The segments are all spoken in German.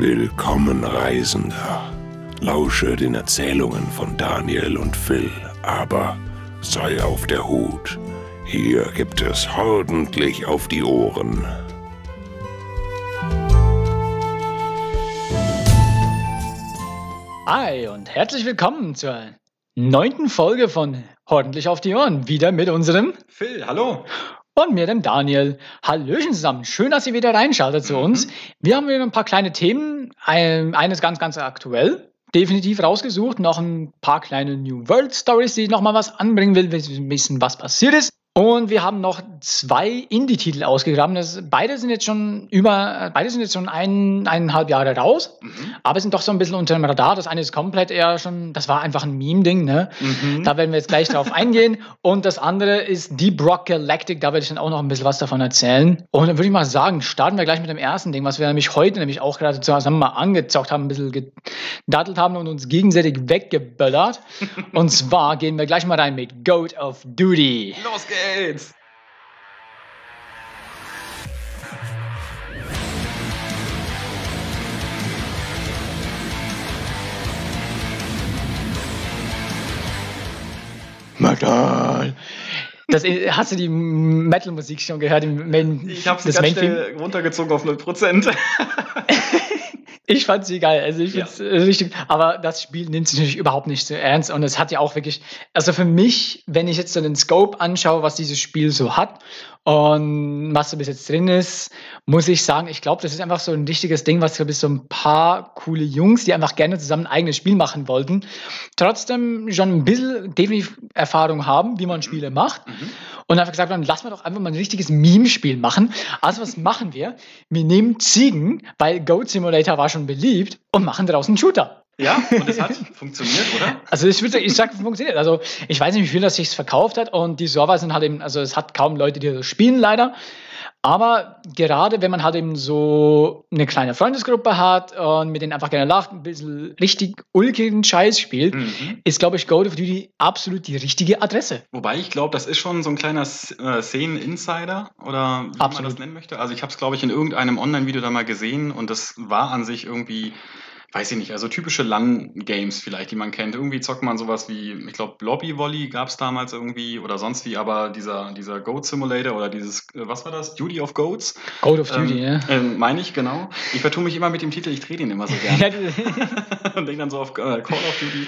Willkommen, Reisender. Lausche den Erzählungen von Daniel und Phil, aber sei auf der Hut. Hier gibt es ordentlich auf die Ohren. Hi und herzlich willkommen zur neunten Folge von Ordentlich auf die Ohren. Wieder mit unserem Phil, hallo. Und mir, dem Daniel. Hallöchen zusammen. Schön, dass ihr wieder reinschaltet zu uns. Wir haben wieder ein paar kleine Themen. Ein, eines ganz, ganz aktuell. Definitiv rausgesucht. Noch ein paar kleine New World Stories, die ich nochmal was anbringen will, wissen, was passiert ist. Und wir haben noch zwei Indie-Titel ausgegraben. Das, beide sind jetzt schon über, beide sind jetzt schon ein, eineinhalb Jahre raus, aber sind doch so ein bisschen unter dem Radar. Das eine ist komplett eher schon, das war einfach ein Meme-Ding, ne? Da werden wir jetzt gleich drauf eingehen. Und das andere ist Deep Rock Galactic, da werde ich dann auch noch ein bisschen was davon erzählen. Und dann würde ich mal sagen, starten wir gleich mit dem ersten Ding, was wir nämlich heute nämlich auch gerade zusammen mal angezockt haben, ein bisschen gedattelt haben und uns gegenseitig weggeböllert. und zwar gehen wir gleich mal rein mit Goat of Duty. Los geht's. Metal. Das, hast du die Metal-Musik schon gehört? Im Main, Ich habe sie ganz runtergezogen auf 0%. Ich fand sie geil. Also ich Ja. find's äh, richtig. Aber das Spiel nimmt sich natürlich überhaupt nicht so ernst. Und es hat ja auch wirklich, also für mich, wenn ich jetzt so den Scope anschaue, was dieses Spiel so hat und was so bis jetzt drin ist, muss ich sagen, ich glaube, das ist einfach so ein richtiges Ding, was ich so ein paar coole Jungs, die einfach gerne zusammen ein eigenes Spiel machen wollten, trotzdem schon ein bisschen definitiv Erfahrung haben, wie man Spiele macht. Und einfach gesagt haben, lass mal doch einfach mal ein richtiges Meme-Spiel machen. Also was machen wir? Wir nehmen Ziegen, weil Goat Simulator war schon beliebt, und machen daraus einen Shooter. Ja, und es hat funktioniert, oder? Also ich würde ich sag, funktioniert. Also ich weiß nicht, wie viel das sich verkauft hat und die Server sind halt eben, also es hat kaum Leute, die das spielen leider. Aber gerade wenn man halt eben so eine kleine Freundesgruppe hat und mit denen einfach gerne lacht, ein bisschen richtig ulkigen Scheiß spielt, Mhm. ist, glaube ich, Goat of Duty absolut die richtige Adresse. Wobei ich glaube, das ist schon so ein kleiner äh, Szenen-Insider oder wie man Absolut. das nennen möchte. Also ich habe es, glaube ich, in irgendeinem Online-Video da mal gesehen und das war an sich irgendwie, weiß ich nicht, also typische LAN-Games vielleicht, die man kennt. Irgendwie zockt man sowas wie, ich glaube, Lobby-Volley gab es damals irgendwie oder sonst wie, aber dieser, dieser Goat Simulator oder dieses, äh, was war das? Duty of Goats? Goat of Duty, ähm, ne? ähm, Meine ich, genau. Ich vertue mich immer mit dem Titel, ich drehe den immer so Ja, gerne. und denke dann so auf äh, Call of Duty.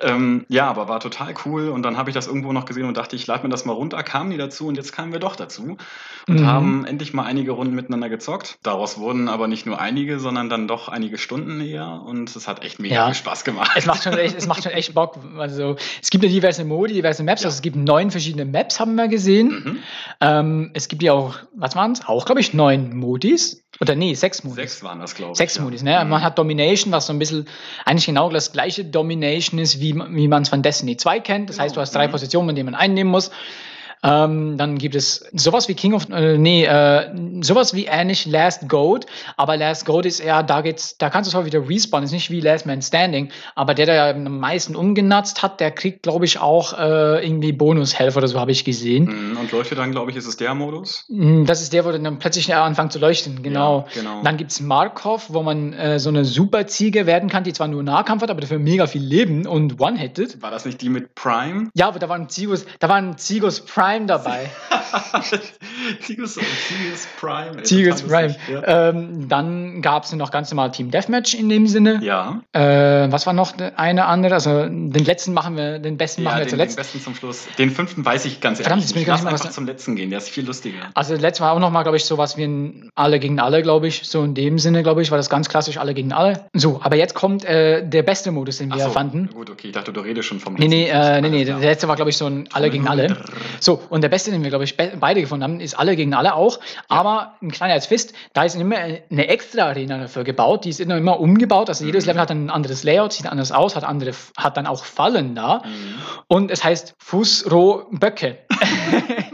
Ähm, ja, aber war total cool. Und dann habe ich das irgendwo noch gesehen und dachte, ich lade mir das mal runter. Kamen die dazu und jetzt kamen wir doch dazu und Mhm. haben endlich mal einige Runden miteinander gezockt. Daraus wurden aber nicht nur einige, sondern dann doch einige Stunden eher. Und es hat echt mega Ja. viel Spaß gemacht. Es macht schon echt, es macht schon echt Bock. Also, es gibt ja diverse Modi, diverse Maps. Ja. Also, es gibt neun verschiedene Maps, haben wir gesehen. Mhm. Ähm, es gibt ja auch, was waren es? Auch, glaube ich, neun Modis. Oder nee, sechs Modis. Sechs waren das, glaube ich. Sechs ja. Modis, ne? Mhm. Man hat Domination, was so ein bisschen eigentlich genau das gleiche Domination ist, wie, wie man es von Destiny 2 kennt. Das Genau, heißt, du hast drei mhm. Positionen, die man einnehmen muss. Ähm, dann gibt es sowas wie King of, äh, nee, äh, sowas wie ähnlich Last Goat, aber Last Goat ist eher, da geht's, da kannst du zwar wieder respawnen, ist nicht wie Last Man Standing, aber der, der am meisten umgenutzt hat, der kriegt, glaube ich, auch äh, irgendwie Bonushelfer oder so, habe ich gesehen. Mhm. Und leuchtet dann, glaube ich, ist es der Modus. Mm, Das ist der, wo dann plötzlich anfängt zu leuchten, genau. Ja, genau. Dann gibt es Markov, wo man äh, so eine Superziege werden kann, die zwar nur Nahkampf hat, aber dafür mega viel Leben und One-Hitted. War das nicht die mit Prime? Ja, aber da war ein Zigus, da war ein Zigus Prime dabei. Tigus, Tigus Prime. total Prime. lustig, Ja. Ähm, dann gab es noch ganz normal Team Deathmatch in dem Sinne. ja. Äh, was war noch eine andere? Also den letzten machen wir, den besten machen wir den, den zuletzt. besten zum Schluss. Den fünften weiß ich ganz Verdammt, ehrlich ich nicht. Lass nicht einfach was- zum letzten gehen, der ist viel lustiger. Also letztes Mal auch noch mal, glaube ich, sowas wie ein Alle gegen Alle, glaube ich. So in dem Sinne, glaube ich, war das ganz klassisch Alle gegen Alle. So, aber jetzt kommt äh, der beste Modus, den wir so, fanden. Gut, okay, ich dachte, du redest schon vom Nee, nee, äh, nee, nee, der letzte war, glaube ich, so ein Alle gegen Alle. So, und der beste, den wir, glaube ich, be beide gefunden haben, ist Alle gegen Alle auch. Aber ein kleiner als Fist, da ist immer eine extra Arena dafür gebaut. Die ist immer, immer umgebaut. Also jedes Mhm. Level hat ein anderes Layout, sieht anders aus, hat, andere, hat dann auch Fallen da. Mhm. Und es heißt Fußrohböcke.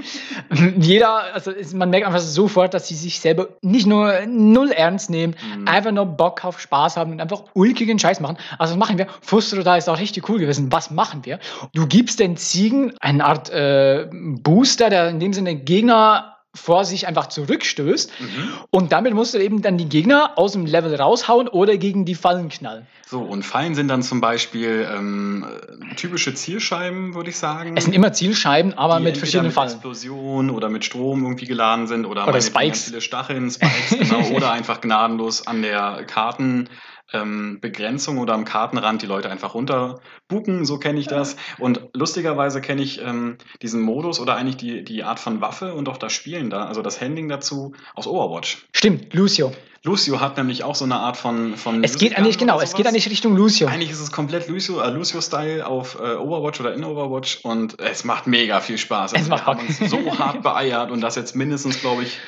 Jeder, also man merkt einfach sofort, dass sie sich selber nicht nur null ernst nehmen, Mhm. einfach nur Bock auf Spaß haben und einfach ulkigen Scheiß machen. Also was machen wir? Fußro da ist auch richtig cool gewesen. Was machen wir? Du gibst den Ziegen eine Art äh, Booster, der in dem Sinne Gegner vor sich einfach zurückstößt. Mhm. Und damit musst du eben dann die Gegner aus dem Level raushauen oder gegen die Fallen knallen. So, und Fallen sind dann zum Beispiel ähm, äh, typische Zielscheiben, würde ich sagen. Es sind immer Zielscheiben, aber mit verschiedenen mit Fallen. Explosion oder mit Strom irgendwie geladen sind oder, Oder Spikes. viele Stacheln, Spikes, genau, oder einfach gnadenlos an der Karten. Ähm, Begrenzung oder am Kartenrand die Leute einfach runterbuken, so kenne ich das. Und lustigerweise kenne ich ähm, diesen Modus oder eigentlich die, die Art von Waffe und auch das Spielen da, also das Handling dazu aus Overwatch. Stimmt, Lucio. Lucio hat nämlich auch so eine Art von. von Es geht eigentlich, genau, es geht eigentlich Richtung Lucio. Eigentlich ist es komplett Lucio, äh, Lucio-Style auf äh, Overwatch oder in Overwatch und es macht mega viel Spaß. Es macht wir haben uns so hart beeiert und das jetzt mindestens, glaube ich,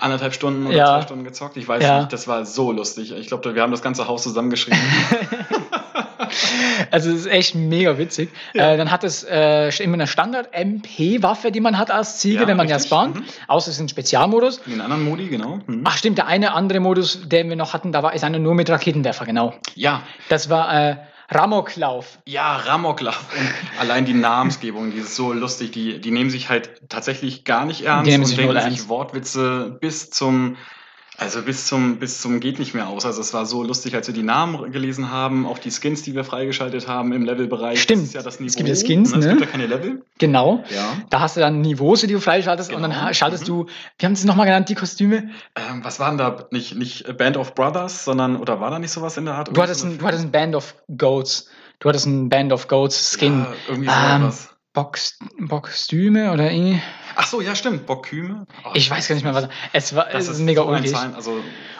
anderthalb Stunden oder Ja. zwei Stunden gezockt. Ich weiß Ja. nicht, das war so lustig. Ich glaube, wir haben das ganze Haus zusammengeschrieben. Also es ist echt mega witzig. Ja. Äh, dann hat es äh, immer eine Standard-MP-Waffe, die man hat als Ziege, Ja, wenn man ja richtig. spawnt. Mhm. Außer es ist ein Spezialmodus. In den anderen Modi, genau. Mhm. Ach stimmt, der eine andere Modus, den wir noch hatten, da war ist einer nur mit Raketenwerfer, genau. Ja, Das war äh, Ramoklauf. ja, Ramoklauf. Und allein die Namensgebung, die ist so lustig. Die, die nehmen sich halt tatsächlich gar nicht ernst und denken sich. Wortwitze bis zum, also bis zum, bis zum geht nicht mehr aus. Also es war so lustig, als wir die Namen gelesen haben, auch die Skins, die wir freigeschaltet haben im Levelbereich. Stimmt. Das ist ja das Niveau. Es gibt ja Skins, Es ne? gibt ja keine Level. Genau. Ja. Da hast du dann Niveaus, die du freischaltest und Genau. dann ha- schaltest Mhm. du, wie haben sie es nochmal genannt, die Kostüme? Ähm, was waren da? Nicht, nicht Band of Brothers, sondern, oder war da nicht sowas in der Art? Du hattest, ein, du hattest ein Band of Goats. Du hattest ein Band of Goats Skin. Ja, irgendwie so Ähm, etwas. Box, Boxstüme oder irgendwie. Ach so, ja, stimmt. Bockküme. Oh, Ich weiß gar nicht mehr, was. Es war Das ist mega so ulkig. Also,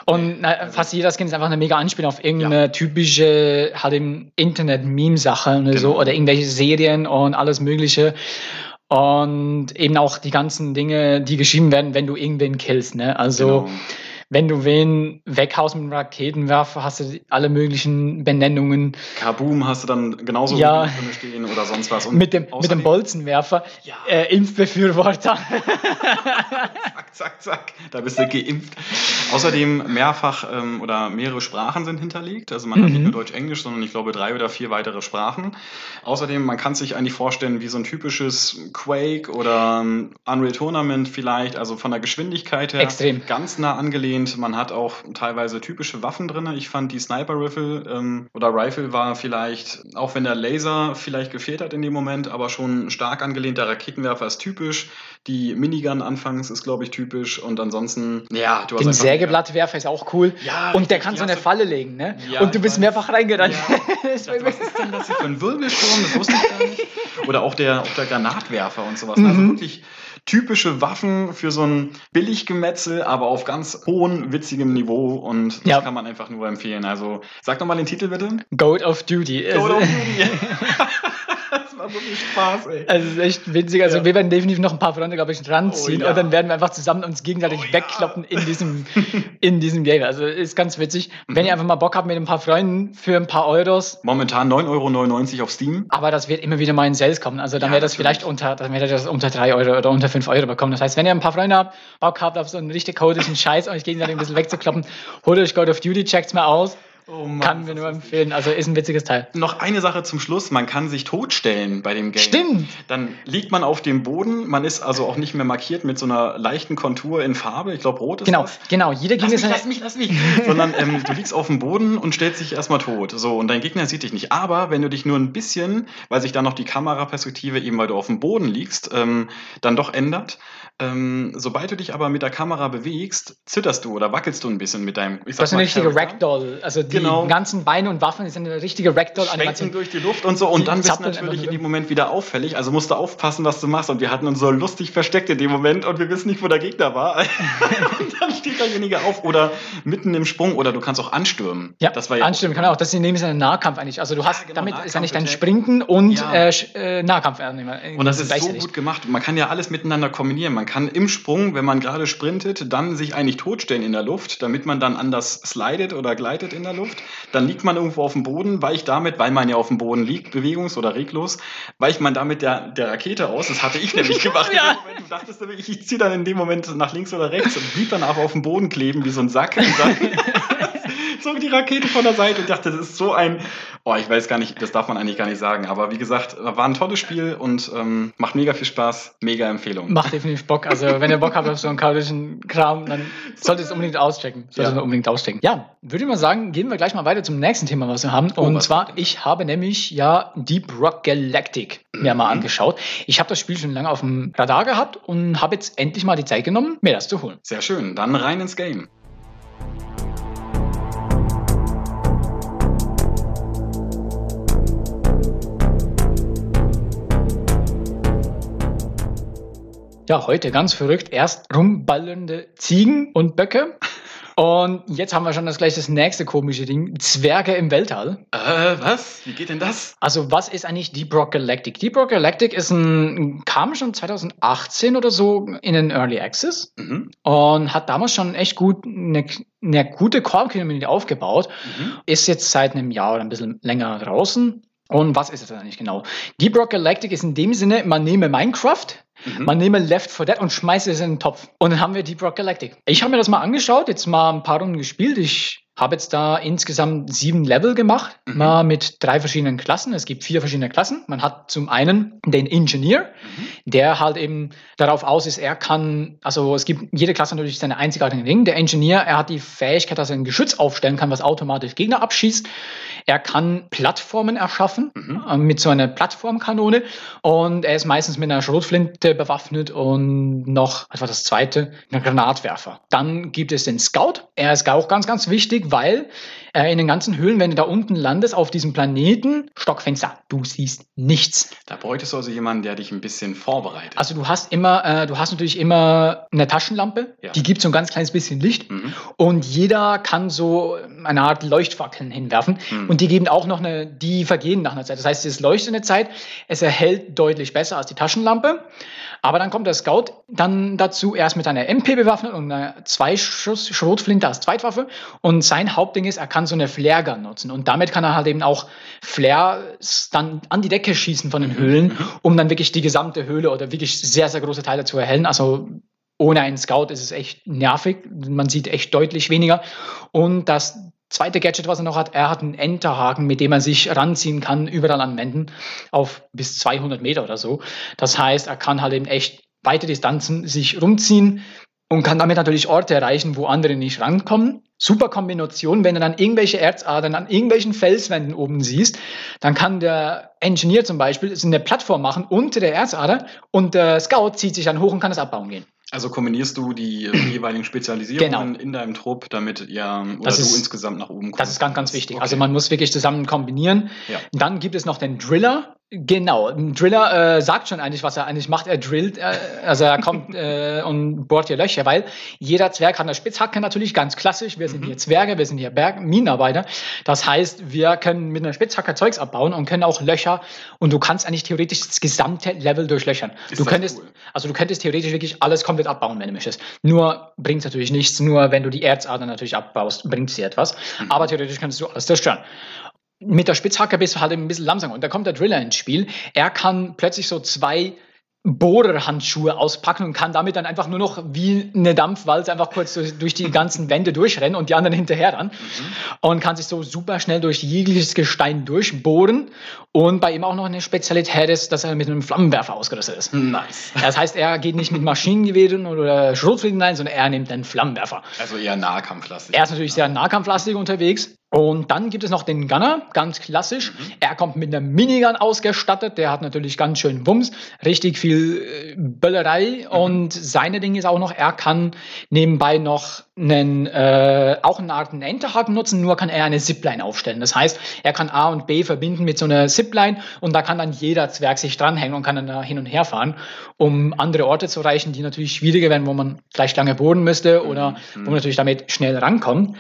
Und na, Also- fast jeder Skin ist einfach eine mega Anspielung auf irgendeine typische, halt im Internet Meme-Sache oder so Genau. oder irgendwelche Serien und alles Mögliche. Und eben auch die ganzen Dinge, die geschrieben werden, wenn du irgendwen killst. Ne? Also, genau. Wenn du wen weghaust mit einem Raketenwerfer, hast du alle möglichen Benennungen. Kaboom hast du dann genauso Ja. drin stehen oder sonst was. Und Mit dem, mit dem Bolzenwerfer, Ja. äh, Impfbefürworter. Zack, zack, zack. Da bist du geimpft. Außerdem mehrfach ähm, oder mehrere Sprachen sind hinterlegt. Also man hat nicht Mhm. nur Deutsch, Englisch, sondern ich glaube drei oder vier weitere Sprachen. Außerdem, man kann sich eigentlich vorstellen wie so ein typisches Quake oder ähm, Unreal Tournament vielleicht. Also von der Geschwindigkeit her Extrem. ganz nah angelehnt. Man hat auch teilweise typische Waffen drin. Ich fand die Sniper Rifle ähm, oder Rifle war vielleicht, auch wenn der Laser vielleicht gefehlt hat in dem Moment, aber schon stark angelehnt. Der Raketenwerfer ist typisch. Die Minigun anfangs ist, glaube ich, typisch. Und ansonsten, ja, du hast Den Sägeblattwerfer ist auch cool. Ja, Und der kann so eine Falle legen, ne? Ja, und du bist mehrfach reingerannt. Ja. Was ist denn das hier für ein Wirbelsturm? Das wusste ich gar nicht. Oder auch der, auch der Granatwerfer und sowas. Also Mhm. wirklich typische Waffen für so ein Billiggemetzel, aber auf ganz hohem, witzigem Niveau. Und das Ja. kann man einfach nur empfehlen. Also sag doch mal den Titel bitte. Goat of Duty. Call of Also, Duty. das war wirklich Spaß, ey. also es ist echt witzig. Also Ja. wir werden definitiv noch ein paar Freunde, glaube ich, ranziehen Oh ja. und dann werden wir einfach zusammen uns gegenseitig Oh wegkloppen in diesem, in diesem Game. Also ist ganz witzig. Wenn Mhm. ihr einfach mal Bock habt mit ein paar Freunden für ein paar Euros, Momentan 9,99 Euro auf Steam. aber das wird immer wieder mal in Sales kommen. Also dann wird das natürlich. vielleicht unter, dann ihr das unter 3 Euro oder unter 5 Euro bekommen. Das heißt, wenn ihr ein paar Freunde habt, Bock habt auf so einen richtig chaotischen Scheiß, euch gegenseitig ein bisschen wegzukloppen, holt euch God of Duty, checkt's mal aus. Oh Mann, Kann mir nur empfehlen. Also ist ein witziges Teil. Noch eine Sache zum Schluss. Man kann sich totstellen bei dem Game. Stimmt. Dann liegt man auf dem Boden. Man ist also auch nicht mehr markiert mit so einer leichten Kontur in Farbe. Ich glaube, rot ist Genau, das. genau. Jeder Lass Gegner mich, ist lass mich, lass mich. Sondern ähm, du liegst auf dem Boden und stellst dich erstmal tot. So, und dein Gegner sieht dich nicht. Aber wenn du dich nur ein bisschen, weil sich dann noch die Kameraperspektive, eben weil du auf dem Boden liegst, ähm, dann doch ändert. Ähm, sobald du dich aber mit der Kamera bewegst, zitterst du oder wackelst du ein bisschen mit deinem. Ich Das ist eine richtige. Ragdoll. Also die Genau. ganzen Beine und Waffen sind eine richtige Ragdoll-Animation. durch die Luft und so. Und Die dann bist du natürlich in dem Moment wieder auffällig. Also musst du aufpassen, was du machst. Und wir hatten uns so lustig versteckt in dem Moment und wir wissen nicht, wo der Gegner war. und dann steht derjenige auf oder mitten im Sprung oder du kannst auch anstürmen. Ja, das war ja anstimmen kann auch. Das ist nämlich ein Nahkampf eigentlich. Also du hast, genau, damit ist eigentlich dein Nahkampf-Attack. Sprinten und Ja. äh, äh, Nahkampf äh, Und das ist so gut gemacht. Man kann ja alles miteinander kombinieren. Man kann im Sprung, wenn man gerade sprintet, dann sich eigentlich totstellen in der Luft, damit man dann anders slidet oder gleitet in der Luft. Dann liegt man irgendwo auf dem Boden, weicht damit, weil man ja auf dem Boden liegt, bewegungs- oder reglos, weicht man damit der, der Rakete aus. Das hatte ich nämlich gemacht. Ja. In dem Moment, du dachtest nämlich, ich ziehe dann in dem Moment nach links oder rechts und blieb dann aber auf dem Boden kleben wie so ein Sack. Und dann zog die Rakete von der Seite und dachte, das ist so ein Oh, ich weiß gar nicht, das darf man eigentlich gar nicht sagen. Aber wie gesagt, war ein tolles Spiel und ähm, macht mega viel Spaß. Mega Empfehlung. Macht definitiv Bock. Also, wenn ihr Bock habt auf so einen chaotischen Kram, dann solltet ihr es unbedingt auschecken. Solltet Ja. unbedingt auschecken. Ja, würde ich mal sagen, gehen wir gleich mal weiter zum nächsten Thema, was wir haben. Oh, Und zwar, ich habe nämlich ja Deep Rock Galactic mir mal Mhm. angeschaut. Ich habe das Spiel schon lange auf dem Radar gehabt und habe jetzt endlich mal die Zeit genommen, mir das zu holen. Sehr schön. Dann rein ins Game. Ja, heute ganz verrückt. Erst rumballernde Ziegen und Böcke. Und jetzt haben wir schon das gleich das nächste komische Ding. Zwerge im Weltall. Äh, was? Wie geht denn das? Also, was ist eigentlich Deep Rock Galactic? Deep Rock Galactic ist ein, kam schon 2018 oder so in den Early Access Mhm. und hat damals schon echt gut eine, eine gute Core-Community aufgebaut. Mhm. Ist jetzt seit einem Jahr oder ein bisschen länger draußen. Und was ist es eigentlich genau? Deep Rock Galactic ist in dem Sinne, man nehme Minecraft, Mhm. man nehme Left 4 Dead und schmeißt es in den Topf. Und dann haben wir Deep Rock Galactic. Ich habe mir das mal angeschaut, jetzt mal ein paar Runden gespielt. Ich habe jetzt da insgesamt sieben Level gemacht, Mhm. mal mit drei verschiedenen Klassen. Es gibt vier verschiedene Klassen. Man hat zum einen den Engineer, Mhm. der halt eben darauf aus ist, er kann, also es gibt jede Klasse natürlich seine einzigartigen Dinge. Der Engineer, er hat die Fähigkeit, dass er ein Geschütz aufstellen kann, was automatisch Gegner abschießt. Er kann Plattformen erschaffen Mhm. äh, mit so einer Plattformkanone und er ist meistens mit einer Schrotflinte bewaffnet und noch, was war das zweite, ein Granatwerfer. Dann gibt es den Scout. Er ist auch ganz, ganz wichtig, weil äh, in den ganzen Höhlen, wenn du da unten landest auf diesem Planeten, Stockfenster, du siehst nichts. Da bräuchtest du also jemanden, der dich ein bisschen vorbereitet. Also du hast immer, äh, du hast natürlich immer eine Taschenlampe, Ja. die gibt so ein ganz kleines bisschen Licht Mhm. und jeder kann so eine Art Leuchtfackeln hinwerfen Mhm. und die geben auch noch eine, die vergehen nach einer Zeit. Das heißt, es leuchtet eine Zeit, es erhält deutlich besser als die Taschenlampe. Aber dann kommt der Scout dann dazu erst mit einer MP bewaffnet und einer Zweischuss Schrotflinte als Zweitwaffe. Und sein Hauptding ist, er kann so eine Flaregun nutzen. Und damit kann er halt eben auch Flares dann an die Decke schießen von den Höhlen, um dann wirklich die gesamte Höhle oder wirklich sehr, sehr große Teile zu erhellen. Also ohne einen Scout ist es echt nervig. Man sieht echt deutlich weniger. Und das zweite Gadget, was er noch hat, er hat einen Enterhaken, mit dem er sich ranziehen kann, überall an Wänden, auf bis 200 Meter oder so. Das heißt, er kann halt eben echt weite Distanzen sich rumziehen und kann damit natürlich Orte erreichen, wo andere nicht rankommen. Super Kombination, wenn du dann irgendwelche Erzadern an irgendwelchen Felswänden oben siehst, dann kann der Engineer zum Beispiel so eine Plattform machen unter der Erzader und der Scout zieht sich dann hoch und kann das abbauen gehen. Also kombinierst du die äh, jeweiligen Spezialisierungen in deinem Trupp, damit ihr oder Genau. Das du ist- insgesamt nach oben kommst. Das ist ganz, ganz wichtig. Okay. Also man muss wirklich zusammen kombinieren. Ja. Dann gibt es noch den Driller. Genau, ein Driller äh, sagt schon eigentlich, was er eigentlich macht. Er drillt, äh, also er kommt äh, und bohrt hier Löcher, weil jeder Zwerg hat eine Spitzhacke natürlich, ganz klassisch. Wir sind Mhm. hier Zwerge, wir sind hier Berg Minenarbeiter. Das heißt, wir können mit einer Spitzhacke Zeugs abbauen und können auch Löcher und du kannst eigentlich theoretisch das gesamte Level durchlöchern. Ist du könntest, cool. also du könntest theoretisch wirklich alles komplett abbauen, wenn du möchtest. Nur bringt es natürlich nichts, nur wenn du die Erzader natürlich abbaust, bringt sie etwas. Mhm. Aber theoretisch kannst du alles zerstören. Mit der Spitzhacke bist du halt ein bisschen langsam. Und da kommt der Driller ins Spiel. Er kann plötzlich so zwei Bohrerhandschuhe auspacken und kann damit dann einfach nur noch wie eine Dampfwalze einfach kurz durch, die ganzen Wände durchrennen und die anderen hinterher dann. Und kann sich so super schnell durch jegliches Gestein durchbohren. Und bei ihm auch noch eine Spezialität ist, dass er mit einem Flammenwerfer ausgerüstet ist. Nice. Das heißt, er geht nicht mit Maschinengewehren oder Schrotflinten ein, sondern er nimmt einen Flammenwerfer. Also eher Nahkampflastig. Er ist natürlich sehr nahkampflastig unterwegs. Und dann gibt es noch den Gunner, ganz klassisch. Mhm. Er kommt mit einer Minigun ausgestattet. Der hat natürlich ganz schön Wumms, richtig viel äh, Böllerei. Mhm. Und seine Ding ist auch noch, er kann nebenbei noch einen, äh, auch eine Art einen Enterhaken nutzen, nur kann er eine Zipline aufstellen. Das heißt, er kann A und B verbinden mit so einer Zipline und da kann dann jeder Zwerg sich dranhängen und kann dann da hin und her fahren, um andere Orte zu erreichen, die natürlich schwieriger werden, wo man vielleicht lange bohren müsste oder Mhm. wo man natürlich damit schnell rankommt.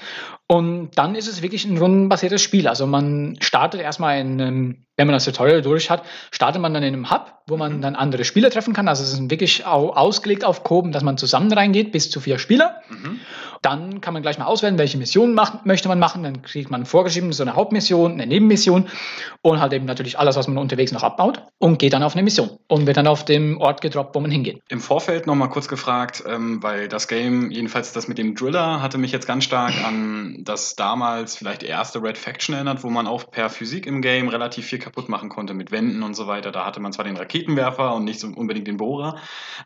Und dann ist es wirklich ein rundenbasiertes Spiel. Also man startet erstmal in einem wenn man das Tutorial durch hat, startet man dann in einem Hub, wo man Mhm. dann andere Spieler treffen kann. Also es ist wirklich au ausgelegt auf Koben, dass man zusammen reingeht, bis zu vier Spieler. Mhm. Dann kann man gleich mal auswählen, welche Mission macht, möchte man machen. Dann kriegt man vorgeschrieben so eine Hauptmission, eine Nebenmission und halt eben natürlich alles, was man unterwegs noch abbaut und geht dann auf eine Mission und wird dann auf dem Ort gedroppt, wo man hingeht. Im Vorfeld noch mal kurz gefragt, ähm, weil das Game, jedenfalls das mit dem Driller, hatte mich jetzt ganz stark an das damals vielleicht erste Red Faction erinnert, wo man auch per Physik im Game relativ viel kaputt machen konnte mit Wänden und so weiter. Da hatte man zwar den Raketenwerfer und nicht unbedingt den Bohrer,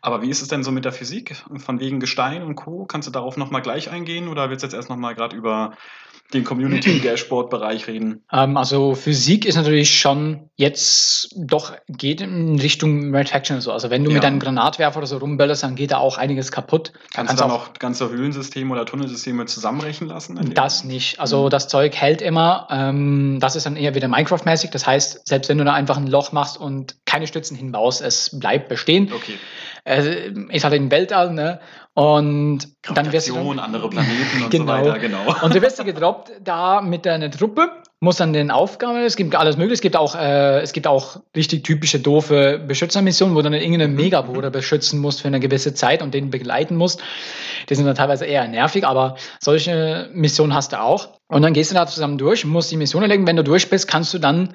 aber wie ist es denn so mit der Physik? Von wegen Gestein und Co. Kannst du darauf noch mal gleich eingehen oder willst du jetzt erst noch mal gerade über den Community-Dashboard-Bereich reden? Ähm, also Physik ist natürlich schon jetzt doch geht in Richtung Red Faction und so. Also wenn du Ja. mit deinem Granatwerfer oder so rumböllerst, dann geht da auch einiges kaputt. Kannst, kannst du dann auch- auch ganze Höhlensysteme oder Tunnelsysteme zusammenrechnen lassen? Das nicht. Also Mhm. das Zeug hält immer. Ähm, das ist dann eher wieder Minecraft-mäßig. Das heißt, selbst wenn du da einfach ein Loch machst und keine Stützen hinbaust, es bleibt bestehen. Okay. Äh, ist halt im Weltall, ne? Und dann wirst du dann, andere Planeten und Genau. so weiter, genau. und du wirst du gedroppt da mit deiner Truppe, musst dann den Aufgaben, es gibt alles mögliche, es gibt auch, äh, es gibt auch richtig typische doofe Beschützermissionen, wo du dann irgendeinen Mhm. Megabohrer beschützen musst für eine gewisse Zeit und den begleiten musst. Die sind dann teilweise eher nervig, aber solche Missionen hast du auch. Und dann gehst du da zusammen durch, musst die Mission erlegen. Wenn du durch bist, kannst du dann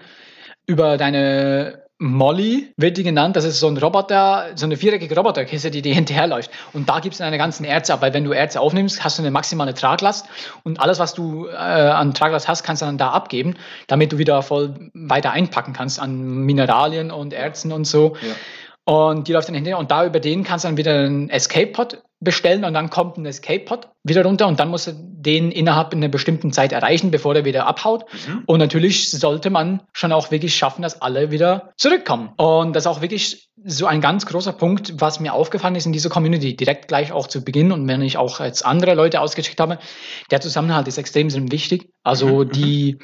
über deine Molly wird die genannt, das ist so ein Roboter, so eine viereckige Roboterkiste, die dir hinterherläuft. Und da gibst du deine ganzen Erze ab, weil wenn du Erze aufnimmst, hast du eine maximale Traglast und alles, was du äh, an Traglast hast, kannst du dann da abgeben, damit du wieder voll weiter einpacken kannst an Mineralien und Erzen und so. Ja. Und die läuft dann hinterher und da über den kannst du dann wieder einen Escape-Pod bestellen und dann kommt ein Escape-Pod wieder runter und dann musst du den innerhalb einer bestimmten Zeit erreichen, bevor der wieder abhaut. Mhm. Und natürlich sollte man schon auch wirklich schaffen, dass alle wieder zurückkommen. Und das ist auch wirklich so ein ganz großer Punkt, was mir aufgefallen ist in dieser Community, direkt gleich auch zu Beginn und wenn ich auch jetzt andere Leute ausgeschickt habe, der Zusammenhalt ist extrem wichtig. Also Mhm, die,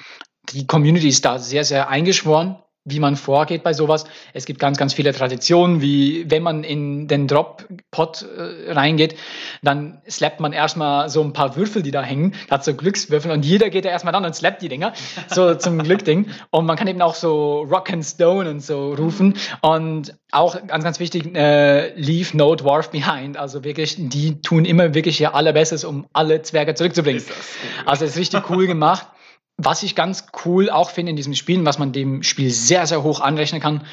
die Community ist da sehr, sehr eingeschworen wie man vorgeht bei sowas. Es gibt ganz, ganz viele Traditionen, wie wenn man in den Drop-Pot äh, reingeht, dann slappt man erstmal so ein paar Würfel, die da hängen, hat so Glückswürfel und jeder geht da erstmal dann und slappt die Dinger, so zum Glückding. Und man kann eben auch so Rock and Stone und so rufen und auch ganz, ganz wichtig, äh, leave no dwarf behind. Also wirklich, die tun immer wirklich ihr allerbestes, um alle Zwerge zurückzubringen. Also es ist richtig cool gemacht. Was ich ganz cool auch finde in diesem Spiel, was man dem Spiel sehr, sehr hoch anrechnen kann,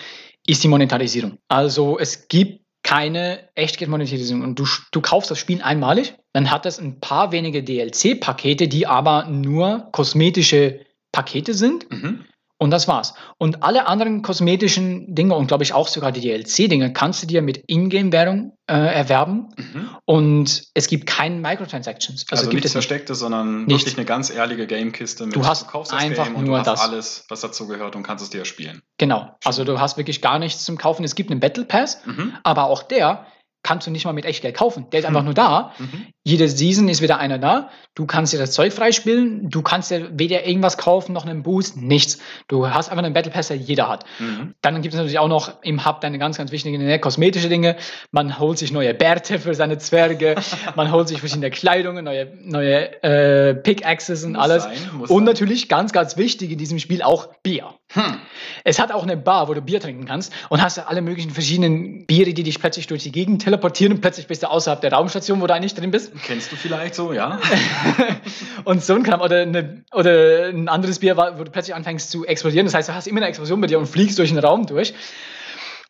ist die Monetarisierung. Also es gibt keine Echtgeld-Monetarisierung. Und du, du kaufst das Spiel einmalig, dann hat es ein paar wenige DLC-Pakete, die aber nur kosmetische Pakete sind. Mhm. Und das war's. Und alle anderen kosmetischen Dinge und glaube ich auch sogar die DLC-Dinge kannst du dir mit Ingame-Währung äh, erwerben. Mhm. Und es gibt keine Microtransactions. Also, gibt nichts es nicht. Verstecktes, sondern Nichts. wirklich eine ganz ehrliche Gamekiste. Mit, Du hast kaufst einfach Game und nur du hast das. alles, was dazu gehört und kannst es dir spielen. Genau. Also du hast wirklich gar nichts zum Kaufen. Es gibt einen Battle Pass, Mhm. aber auch der kannst du nicht mal mit Echtgeld kaufen. Der ist einfach Hm. nur da. Mhm. Jede Season ist wieder einer da. Du kannst dir das Zeug freispielen. Du kannst dir weder irgendwas kaufen noch einen Boost, nichts. Du hast einfach einen Battle Pass, der jeder hat. Mhm. Dann gibt es natürlich auch noch im Hub deine ganz, ganz wichtigen ne, kosmetische Dinge. Man holt sich neue Bärte für seine Zwerge. man holt sich verschiedene Kleidungen, neue, neue äh, Pickaxes und Muss alles. sein, und sein. natürlich ganz, ganz wichtig in diesem Spiel auch Bier. Hm. Es hat auch eine Bar, wo du Bier trinken kannst und hast alle möglichen verschiedenen Biere, die dich plötzlich durch die Gegend teleportieren und plötzlich bist du außerhalb der Raumstation, wo du eigentlich drin bist. Kennst du vielleicht so, ja? und so ein Kram. Oder, eine, oder ein anderes Bier, wo du plötzlich anfängst zu explodieren. Das heißt, du hast immer eine Explosion bei dir und fliegst durch den Raum durch.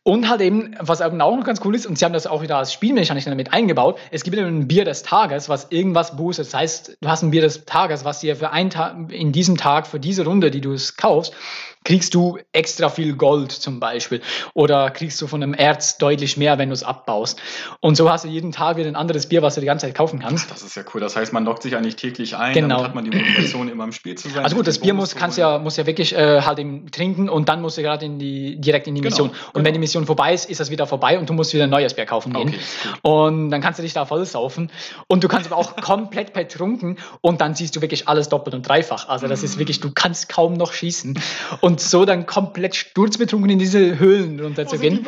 Und halt eben, was auch noch ganz cool ist, und sie haben das auch wieder als Spielmechanik damit eingebaut, es gibt eben ein Bier des Tages, was irgendwas boostet. Das heißt, du hast ein Bier des Tages, was dir für einen Tag, in diesem Tag, für diese Runde, die du es kaufst, kriegst du extra viel Gold zum Beispiel. Oder kriegst du von einem Erz deutlich mehr, wenn du es abbaust. Und so hast du jeden Tag wieder ein anderes Bier, was du die ganze Zeit kaufen kannst. Das ist ja cool. Das heißt, man lockt sich eigentlich täglich ein. Genau. Damit hat man die Motivation, immer im Spiel zu sein. Also gut, das Bier muss, kannst ja, muss ja wirklich äh, halt eben trinken und dann musst du gerade in die, direkt in die Genau, Mission. Und genau. wenn die Mission vorbei ist, ist das wieder vorbei und du musst wieder ein neues Bier kaufen gehen. Okay. Und dann kannst du dich da voll saufen. Und du kannst aber auch komplett betrunken und dann siehst du wirklich alles doppelt und dreifach. Also das ist wirklich, du kannst kaum noch schießen. Und so dann komplett sturzbetrunken in diese Höhlen runterzugehen.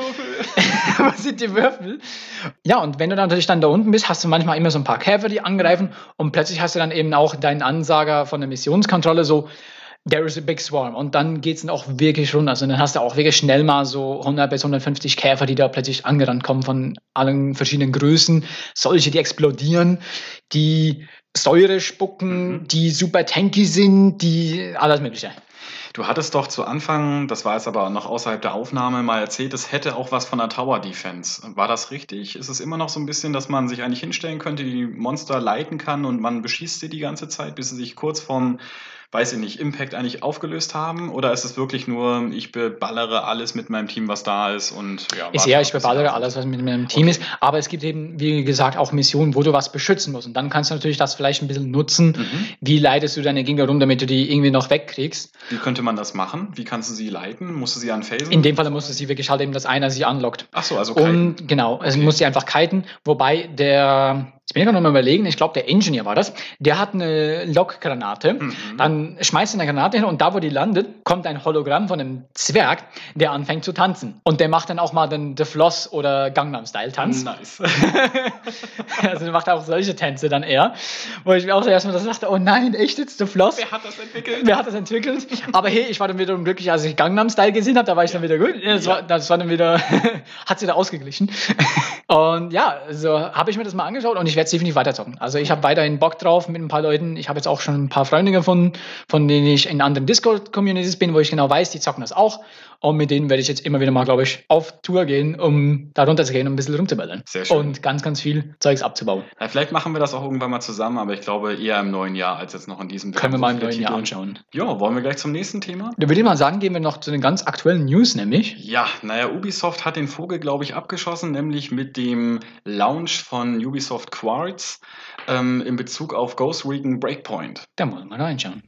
Was sind die Würfel? Ja, und wenn du dann natürlich dann da unten bist, hast du manchmal immer so ein paar Käfer, die angreifen und plötzlich hast du dann eben auch deinen Ansager von der Missionskontrolle so, there is a big swarm. Und dann geht es dann auch wirklich runter. Also dann hast du auch wirklich schnell mal so 100 bis 150 Käfer, die da plötzlich angerannt kommen von allen verschiedenen Größen. Solche, die explodieren, die Säure spucken, Mhm. die super tanky sind, die alles Mögliche. Du hattest doch zu Anfang, das war jetzt aber noch außerhalb der Aufnahme, mal erzählt, es hätte auch was von der Tower Defense. War das richtig? Ist es immer noch so ein bisschen, dass man sich eigentlich hinstellen könnte, die Monster leiten kann und man beschießt sie die ganze Zeit, bis sie sich kurz vorm, weiß ich nicht, Impact eigentlich aufgelöst haben? Oder ist es wirklich nur, ich beballere alles mit meinem Team, was da ist und ja. Ist ab, ich beballere alles, was mit meinem Team Okay. ist. Aber es gibt eben, wie gesagt, auch Missionen, wo du was beschützen musst. Und dann kannst du natürlich das vielleicht ein bisschen nutzen. Mhm. Wie leitest du deine Gegner rum, damit du die irgendwie noch wegkriegst? Wie könnte man das machen? Wie kannst du sie leiten? Musst du sie anphasen? In dem Fall musst du sie wirklich halt eben, dass einer sie anlockt. Ach so, also kein- Und genau, es Okay. muss sie einfach kiten. Wobei der, jetzt bin ich gerade noch mal überlegen, ich glaube, der Engineer war das, der hat eine Lockgranate. Mhm. Dann schmeißt er eine Granate hin und da, wo die landet, kommt ein Hologramm von einem Zwerg, der anfängt zu tanzen. Und der macht dann auch mal den The Floss oder Gangnam Style Tanz. Nice. also der macht auch solche Tänze dann eher. Wo ich mir auch so erstmal das dachte, oh nein, echt jetzt The Floss? Wer hat das entwickelt? Wer hat das entwickelt? Aber hey, ich war dann wiederum glücklich, als ich Gangnam Style gesehen habe, da war ich dann wieder gut. Das, Ja. war, das war dann wieder, hat sich da ausgeglichen. Und ja, so habe ich mir das mal angeschaut und ich werde es definitiv weiterzocken. Also ich habe weiterhin Bock drauf mit ein paar Leuten. Ich habe jetzt auch schon ein paar Freunde gefunden, von denen ich in anderen Discord-Communities bin, wo ich genau weiß, die zocken das auch. Und mit denen werde ich jetzt immer wieder mal, glaube ich, auf Tour gehen, um da runter zu gehen und ein bisschen rumzuballern. Sehr schön. Und ganz, ganz viel Zeugs abzubauen. Ja, vielleicht machen wir das auch irgendwann mal zusammen, aber ich glaube eher im neuen Jahr als jetzt noch in diesem Können wir mal im neuen Jahr anschauen. Ja, wollen wir gleich zum nächsten Thema? Da würde ich mal sagen, gehen wir noch zu den ganz aktuellen News, nämlich. Ja, naja, Ubisoft hat den Vogel, glaube ich, abgeschossen, nämlich mit dem Launch von Ubisoft Quartz ähm, in Bezug auf Ghost Recon Breakpoint. Da wollen wir reinschauen.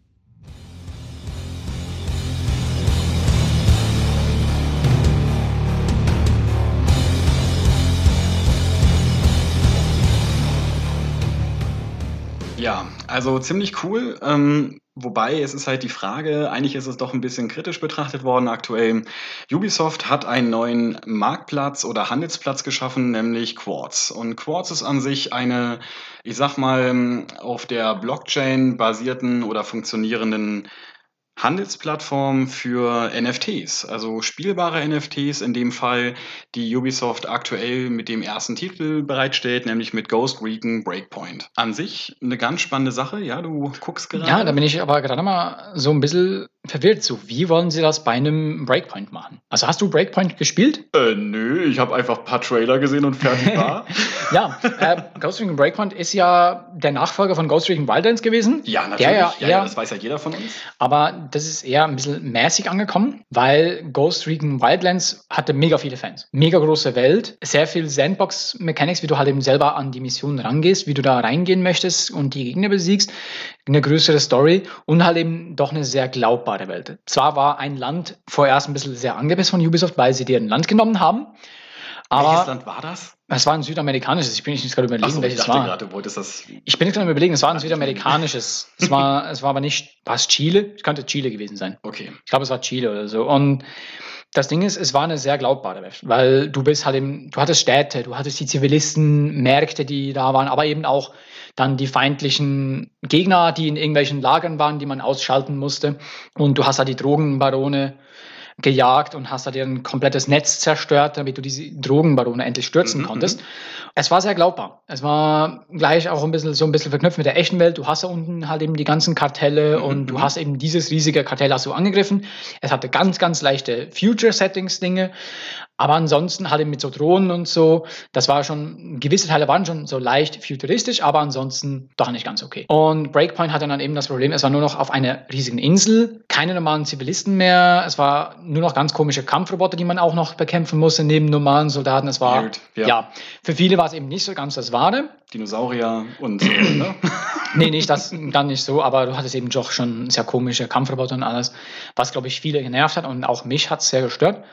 Ja, also ziemlich cool. Ähm, wobei es ist halt die Frage, eigentlich ist es doch ein bisschen kritisch betrachtet worden aktuell. Ubisoft hat einen neuen Marktplatz oder Handelsplatz geschaffen, nämlich Quartz. Und Quartz ist an sich eine, ich sag mal, auf der Blockchain basierten oder funktionierenden Handelsplattform für NFTs, also spielbare NFTs in dem Fall, die Ubisoft aktuell mit dem ersten Titel bereitstellt, nämlich mit Ghost Recon Breakpoint. An sich eine ganz spannende Sache, ja, du guckst gerade. Ja, da bin ich aber gerade mal so ein bisschen verwirrt. So, wie wollen sie das bei einem Breakpoint machen? Also hast du Breakpoint gespielt? Äh, nö, ich habe einfach ein paar Trailer gesehen und fertig war. Ja, äh, Ghost Recon Breakpoint ist ja der Nachfolger von Ghost Recon Wildlands gewesen. ja, natürlich. Der ja, ja, ja, das weiß ja jeder von uns. Aber das ist eher ein bisschen mäßig angekommen, weil Ghost Recon Wildlands hatte mega viele Fans. Mega große Welt, sehr viel Sandbox-Mechanics, wie du halt eben selber an die Mission rangehst, wie du da reingehen möchtest und die Gegner besiegst. Eine größere Story und halt eben doch eine sehr glaubbare Welt. Zwar war ein Land vorerst ein bisschen sehr angepisst von Ubisoft, weil sie dir ein Land genommen haben. Welches Aber Land war das? es war ein südamerikanisches. Ich bin nicht gerade überlegen, ich welches dachte war. gerade. Ich bin nicht gerade überlegen, es war ein südamerikanisches. Es war, es war aber nicht, war es Chile? Es könnte Chile gewesen sein. Okay. Ich glaube, es war Chile oder so. Und das Ding ist, es war eine sehr glaubbare Welt, weil du bist halt eben, du hattest Städte, du hattest die Zivilisten, Märkte, die da waren, aber eben auch dann die feindlichen Gegner, die in irgendwelchen Lagern waren, die man ausschalten musste. Und du hast da die Drogenbarone gejagt und hast da dir ein komplettes Netz zerstört, damit du diese Drogenbarone endlich stürzen Mhm, konntest. Es war sehr glaubbar. Es war gleich auch ein bisschen so ein bisschen verknüpft mit der echten Welt. Du hast da unten halt eben die ganzen Kartelle Mhm, und du mhm. hast eben dieses riesige Kartell hast du angegriffen. Es hatte ganz, ganz leichte Future-Settings-Dinge, aber ansonsten halt eben mit so Drohnen und so. Das war schon, gewisse Teile waren schon so leicht futuristisch, aber ansonsten doch nicht ganz okay. Und Breakpoint hatte dann eben das Problem, es war nur noch auf einer riesigen Insel, keine normalen Zivilisten mehr. Es war nur noch ganz komische Kampfroboter, die man auch noch bekämpfen musste, neben normalen Soldaten. Es war, Weird, ja. ja. für viele war es eben nicht so ganz das Wahre. Dinosaurier und. äh, ne? Nee, nicht das dann nicht so, aber du hattest eben doch schon sehr komische Kampfroboter und alles, was, glaube ich, viele genervt hat und auch mich hat es sehr gestört.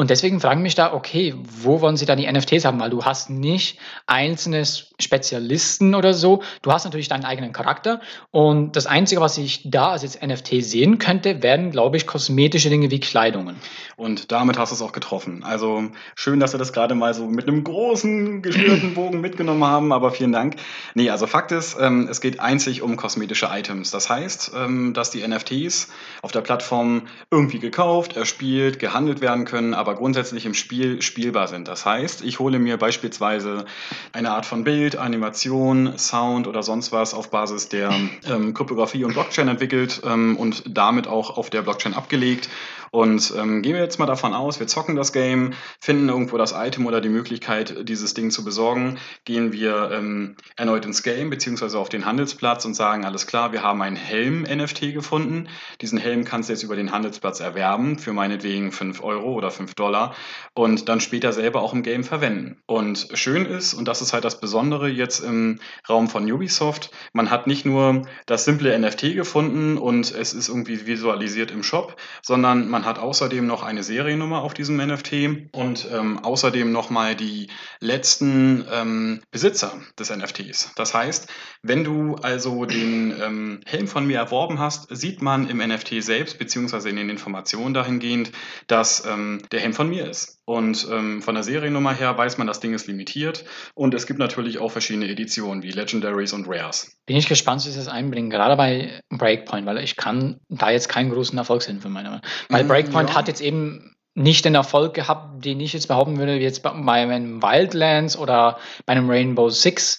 Und deswegen fragen mich da, okay, wo wollen sie da die NFTs haben? Weil du hast nicht einzelne Spezialisten oder so. Du hast natürlich deinen eigenen Charakter. Und das Einzige, was ich da als jetzt NFT sehen könnte, werden, glaube ich, kosmetische Dinge wie Kleidungen. Und damit hast du es auch getroffen. Also schön, dass wir das gerade mal so mit einem großen, geschnürten Bogen mitgenommen haben, aber vielen Dank. Nee, also Fakt ist, ähm, es geht einzig um kosmetische Items. Das heißt, ähm, dass die NFTs auf der Plattform irgendwie gekauft, erspielt, gehandelt werden können, aber grundsätzlich im Spiel spielbar sind. Das heißt, ich hole mir beispielsweise eine Art von Bild, Animation, Sound oder sonst was auf Basis der ähm, Kryptographie und Blockchain entwickelt ähm, und damit auch auf der Blockchain abgelegt und ähm, gehen wir jetzt mal davon aus, wir zocken das Game, finden irgendwo das Item oder die Möglichkeit, dieses Ding zu besorgen, gehen wir ähm, erneut ins Game beziehungsweise auf den Handelsplatz und sagen, alles klar, wir haben einen Helm-NFT gefunden. Diesen Helm kannst du jetzt über den Handelsplatz erwerben für meinetwegen 5 Euro oder 5 Dollar und dann später selber auch im Game verwenden. Und schön ist, und das ist halt das Besondere jetzt im Raum von Ubisoft, man hat nicht nur das simple NFT gefunden und es ist irgendwie visualisiert im Shop, sondern man man hat außerdem noch eine Seriennummer auf diesem NFT und ähm, außerdem nochmal die letzten ähm, Besitzer des NFTs. Das heißt, wenn du also den ähm, Helm von mir erworben hast, sieht man im NFT selbst, beziehungsweise in den Informationen dahingehend, dass ähm, der Helm von mir ist. Und ähm, von der Seriennummer her weiß man, das Ding ist limitiert. Und es gibt natürlich auch verschiedene Editionen wie Legendaries und Rares. Bin ich gespannt, wie sie das einbringen, gerade bei Breakpoint, weil ich kann da jetzt keinen großen Erfolg sehen für meine Meinung. Weil mm, Breakpoint ja. hat jetzt eben nicht den Erfolg gehabt, den ich jetzt behaupten würde, wie jetzt bei einem Wildlands oder bei einem Rainbow Six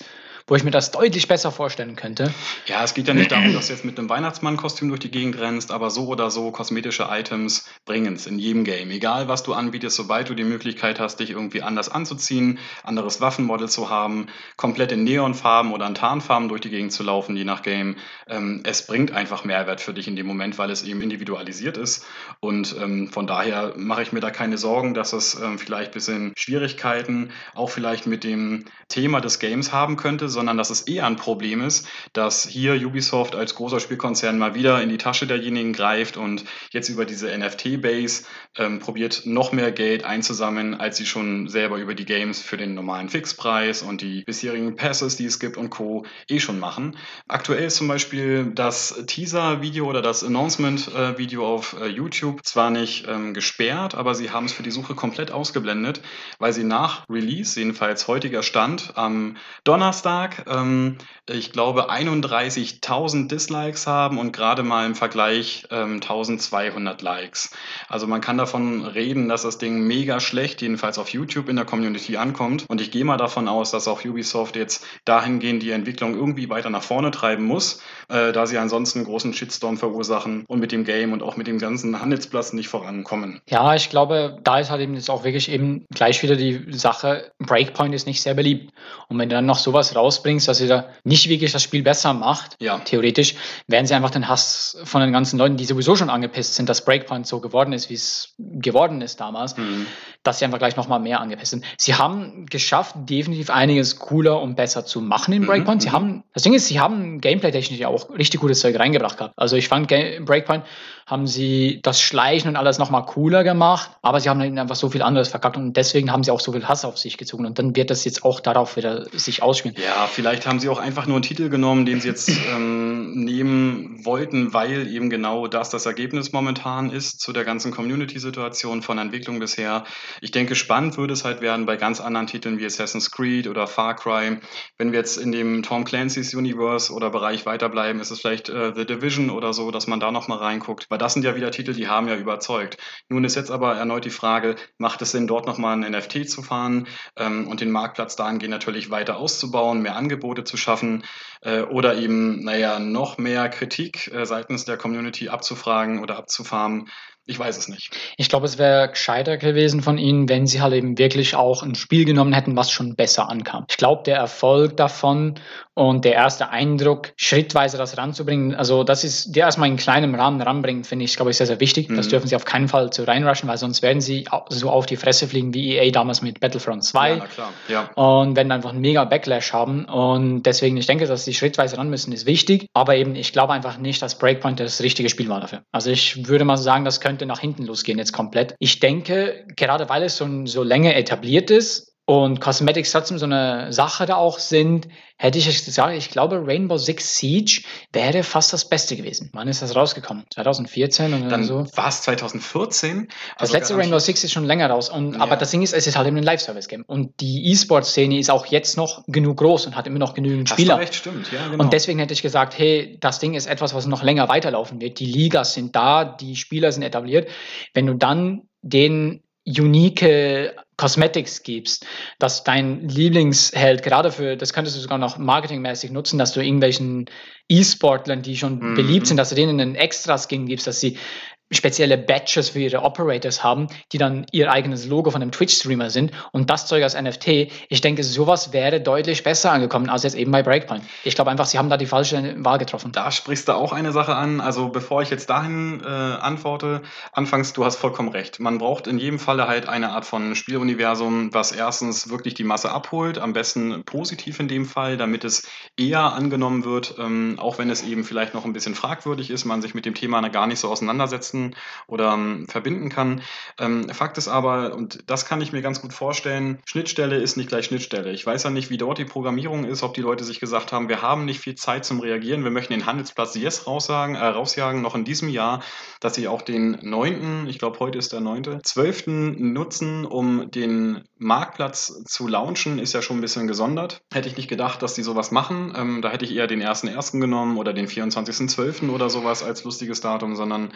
wo ich mir das deutlich besser vorstellen könnte. Ja, es geht ja nicht darum, dass du jetzt mit einem Weihnachtsmann-Kostüm durch die Gegend rennst, aber so oder so kosmetische Items bringen es in jedem Game. Egal, was du anbietest, sobald du die Möglichkeit hast, dich irgendwie anders anzuziehen, anderes Waffenmodell zu haben, komplett in Neonfarben oder in Tarnfarben durch die Gegend zu laufen, je nach Game. Ähm, es bringt einfach Mehrwert für dich in dem Moment, weil es eben individualisiert ist. Und ähm, von daher mache ich mir da keine Sorgen, dass es ähm, vielleicht ein bisschen Schwierigkeiten auch vielleicht mit dem Thema des Games haben könnte, sondern dass es eher ein Problem ist, dass hier Ubisoft als großer Spielkonzern mal wieder in die Tasche derjenigen greift und jetzt über diese NFT-Base ähm, probiert, noch mehr Geld einzusammeln, als sie schon selber über die Games für den normalen Fixpreis und die bisherigen Passes, die es gibt und Co. eh schon machen. Aktuell ist zum Beispiel das Teaser-Video oder das Announcement-Video auf äh, YouTube zwar nicht ähm, gesperrt, aber sie haben es für die Suche komplett ausgeblendet, weil sie nach Release, jedenfalls heutiger Stand, am Donnerstag Tag, ähm, ich glaube, 31.000 Dislikes haben und gerade mal im Vergleich ähm, 1200 Likes. Also man kann davon reden, dass das Ding mega schlecht, jedenfalls auf YouTube in der Community ankommt. Und ich gehe mal davon aus, dass auch Ubisoft jetzt dahingehend die Entwicklung irgendwie weiter nach vorne treiben muss, äh, da sie ansonsten einen großen Shitstorm verursachen und mit dem Game und auch mit dem ganzen Handelsplatz nicht vorankommen. Ja, ich glaube, da ist halt eben jetzt auch wirklich eben gleich wieder die Sache, Breakpoint ist nicht sehr beliebt. Und wenn dann noch sowas raus rausbringst, dass ihr da nicht wirklich das Spiel besser macht, ja. theoretisch, werden sie einfach den Hass von den ganzen Leuten, die sowieso schon angepisst sind, dass Breakpoint so geworden ist, wie es geworden ist damals, mhm. Dass sie einfach gleich nochmal mehr angepisst sind. Sie haben geschafft, definitiv einiges cooler und besser zu machen in mhm, Breakpoint. Mhm. Sie haben, das Ding ist, sie haben gameplay-technisch ja auch richtig gutes Zeug reingebracht gehabt. Also ich fand Breakpoint haben sie das Schleichen und alles nochmal cooler gemacht, aber sie haben dann einfach so viel anderes verkackt und deswegen haben sie auch so viel Hass auf sich gezogen und dann wird das jetzt auch darauf wieder sich ausspielen. Ja, vielleicht haben sie auch einfach nur einen Titel genommen, den sie jetzt ähm, nehmen wollten, weil eben genau das das Ergebnis momentan ist zu der ganzen Community-Situation von Entwicklung bisher. Ich denke, spannend würde es halt werden bei ganz anderen Titeln wie Assassin's Creed oder Far Cry. Wenn wir jetzt in dem Tom Clancy's Universe oder Bereich weiterbleiben, ist es vielleicht äh, The Division oder so, dass man da nochmal reinguckt, weil das sind ja wieder Titel, die haben ja überzeugt. Nun ist jetzt aber erneut die Frage, macht es Sinn, dort nochmal ein NFT zu fahren ähm, und den Marktplatz dahingehend natürlich weiter auszubauen, mehr Angebote zu schaffen äh, oder eben, naja, noch mehr Kritik äh, seitens der Community abzufragen oder abzufarmen, ich weiß es nicht. Ich glaube, es wäre gescheiter gewesen von ihnen, wenn sie halt eben wirklich auch ein Spiel genommen hätten, was schon besser ankam. Ich glaube, der Erfolg davon und der erste Eindruck, schrittweise das ranzubringen, also das ist, der erstmal in kleinem Rahmen ranbringen, finde ich, glaube ich, sehr, sehr wichtig. Mhm. Das dürfen sie auf keinen Fall zu reinrushen, weil sonst werden sie so auf die Fresse fliegen wie EA damals mit Battlefront 2. Ja, klar. Ja. Und werden einfach einen mega Backlash haben. Und deswegen, ich denke, dass sie schrittweise ran müssen, ist wichtig. Aber eben, ich glaube einfach nicht, dass Breakpoint das richtige Spiel war dafür. Also ich würde mal sagen, das könnte würde nach hinten losgehen jetzt komplett. Ich denke, gerade weil es schon so länger etabliert ist, und Cosmetics trotzdem so eine Sache da auch sind, hätte ich gesagt, ich glaube, Rainbow Six Siege wäre fast das Beste gewesen. Wann ist das rausgekommen? 2014 oder Dann so? war es 2014. Das Also letzte Rainbow Six ist schon länger raus. Und, Ja. Aber das Ding ist, es ist halt eben ein Live-Service-Game. Und die E-Sport-Szene ist auch jetzt noch genug groß und hat immer noch genügend Hast Spieler. du recht, stimmt. Ja, genau. Und deswegen hätte ich gesagt, hey, das Ding ist etwas, was noch länger weiterlaufen wird. Die Ligas sind da, die Spieler sind etabliert. Wenn du dann den unique Cosmetics gibst, dass dein Lieblingsheld gerade für, das könntest du sogar noch marketingmäßig nutzen, dass du irgendwelchen E-Sportlern, die schon Mhm. beliebt sind, dass du denen einen extra Skin gibst, dass sie spezielle Badges für ihre Operators haben, die dann ihr eigenes Logo von einem Twitch-Streamer sind und das Zeug als NFT. Ich denke, sowas wäre deutlich besser angekommen als jetzt eben bei Breakpoint. Ich glaube einfach, sie haben da die falsche Wahl getroffen. Da sprichst du auch eine Sache an. Also bevor ich jetzt dahin äh, antworte, anfangs, du hast vollkommen recht. Man braucht in jedem Falle halt eine Art von Spieluniversum, was erstens wirklich die Masse abholt, am besten positiv in dem Fall, damit es eher angenommen wird, ähm, auch wenn es eben vielleicht noch ein bisschen fragwürdig ist, man sich mit dem Thema gar nicht so auseinandersetzen oder ähm, verbinden kann. Ähm, Fakt ist aber, und das kann ich mir ganz gut vorstellen, Schnittstelle ist nicht gleich Schnittstelle. Ich weiß ja nicht, wie dort die Programmierung ist, ob die Leute sich gesagt haben, wir haben nicht viel Zeit zum Reagieren, wir möchten den Handelsplatz Yes äh, rausjagen, noch in diesem Jahr, dass sie auch den 9., ich glaube heute ist der 9., 12. nutzen, um den Marktplatz zu launchen, ist ja schon ein bisschen gesondert. Hätte ich nicht gedacht, dass die sowas machen. Ähm, da hätte ich eher den 1.1. genommen oder den 24.12. oder sowas als lustiges Datum, sondern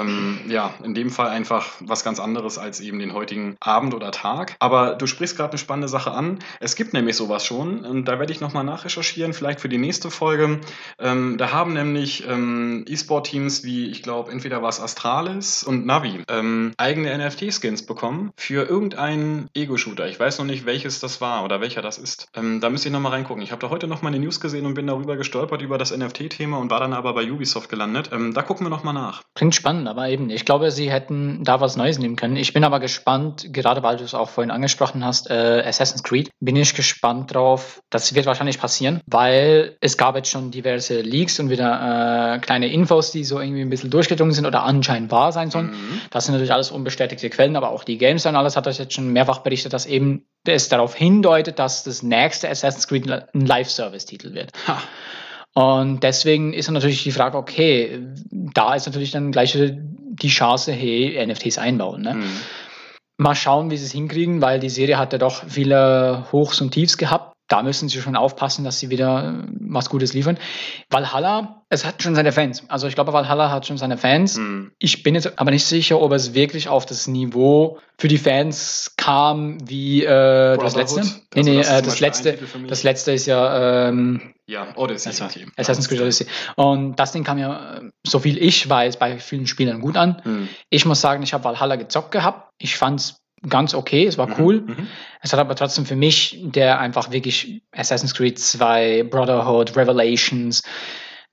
ähm, ja, in dem Fall einfach was ganz anderes als eben den heutigen Abend oder Tag. Aber du sprichst gerade eine spannende Sache an. Es gibt nämlich sowas schon und da werde ich nochmal nachrecherchieren, vielleicht für die nächste Folge. Ähm, da haben nämlich ähm, E-Sport-Teams wie, ich glaube, entweder war es Astralis und Navi, ähm, eigene NFT-Skins bekommen für irgendeinen Ego-Shooter. Ich weiß noch nicht, welches das war oder welcher das ist. Ähm, da müsste ich nochmal reingucken. Ich habe da heute nochmal eine News gesehen und bin darüber gestolpert über das NFT-Thema und war dann aber bei Ubisoft gelandet. Ähm, da gucken wir nochmal nach. Klingt spannend, aber eben, ich glaube, sie hätten da was Neues nehmen können. Ich bin aber gespannt, gerade weil du es auch vorhin angesprochen hast, äh, Assassin's Creed, bin ich gespannt drauf. Das wird wahrscheinlich passieren, weil es gab jetzt schon diverse Leaks und wieder äh, kleine Infos, die so irgendwie ein bisschen durchgedrungen sind oder anscheinend wahr sein sollen. Mhm. Das sind natürlich alles unbestätigte Quellen, aber auch die Games und alles hat das jetzt schon mehrfach berichtet, dass eben es darauf hindeutet, dass das nächste Assassin's Creed ein Live-Service-Titel wird. Ha. Und deswegen ist dann natürlich die Frage, okay, da ist natürlich dann gleich die Chance, hey, NFTs einbauen. Ne? Mhm. Mal schauen, wie sie es hinkriegen, weil die Serie hat ja doch viele Hochs und Tiefs gehabt. Da müssen sie schon aufpassen, dass sie wieder was Gutes liefern. Valhalla, es hat schon seine Fans. Also ich glaube, Valhalla hat schon seine Fans. Mhm. Ich bin jetzt aber nicht sicher, ob es wirklich auf das Niveau für die Fans kam, wie äh, das letzte. Also Nee, nee, das äh, das Beispiel ein letzte, das letzte ist ja ähm, Ja, Odyssey. das okay. Assassin's Creed Odyssey. Und das Ding kam ja, äh, so viel ich weiß, bei vielen Spielern gut an. Mhm. Ich muss sagen, ich habe Valhalla gezockt gehabt. Ich fand es ganz okay, es war Mhm. cool. Mhm. Es hat aber trotzdem für mich, der einfach wirklich Assassin's Creed 2, Brotherhood, Revelations,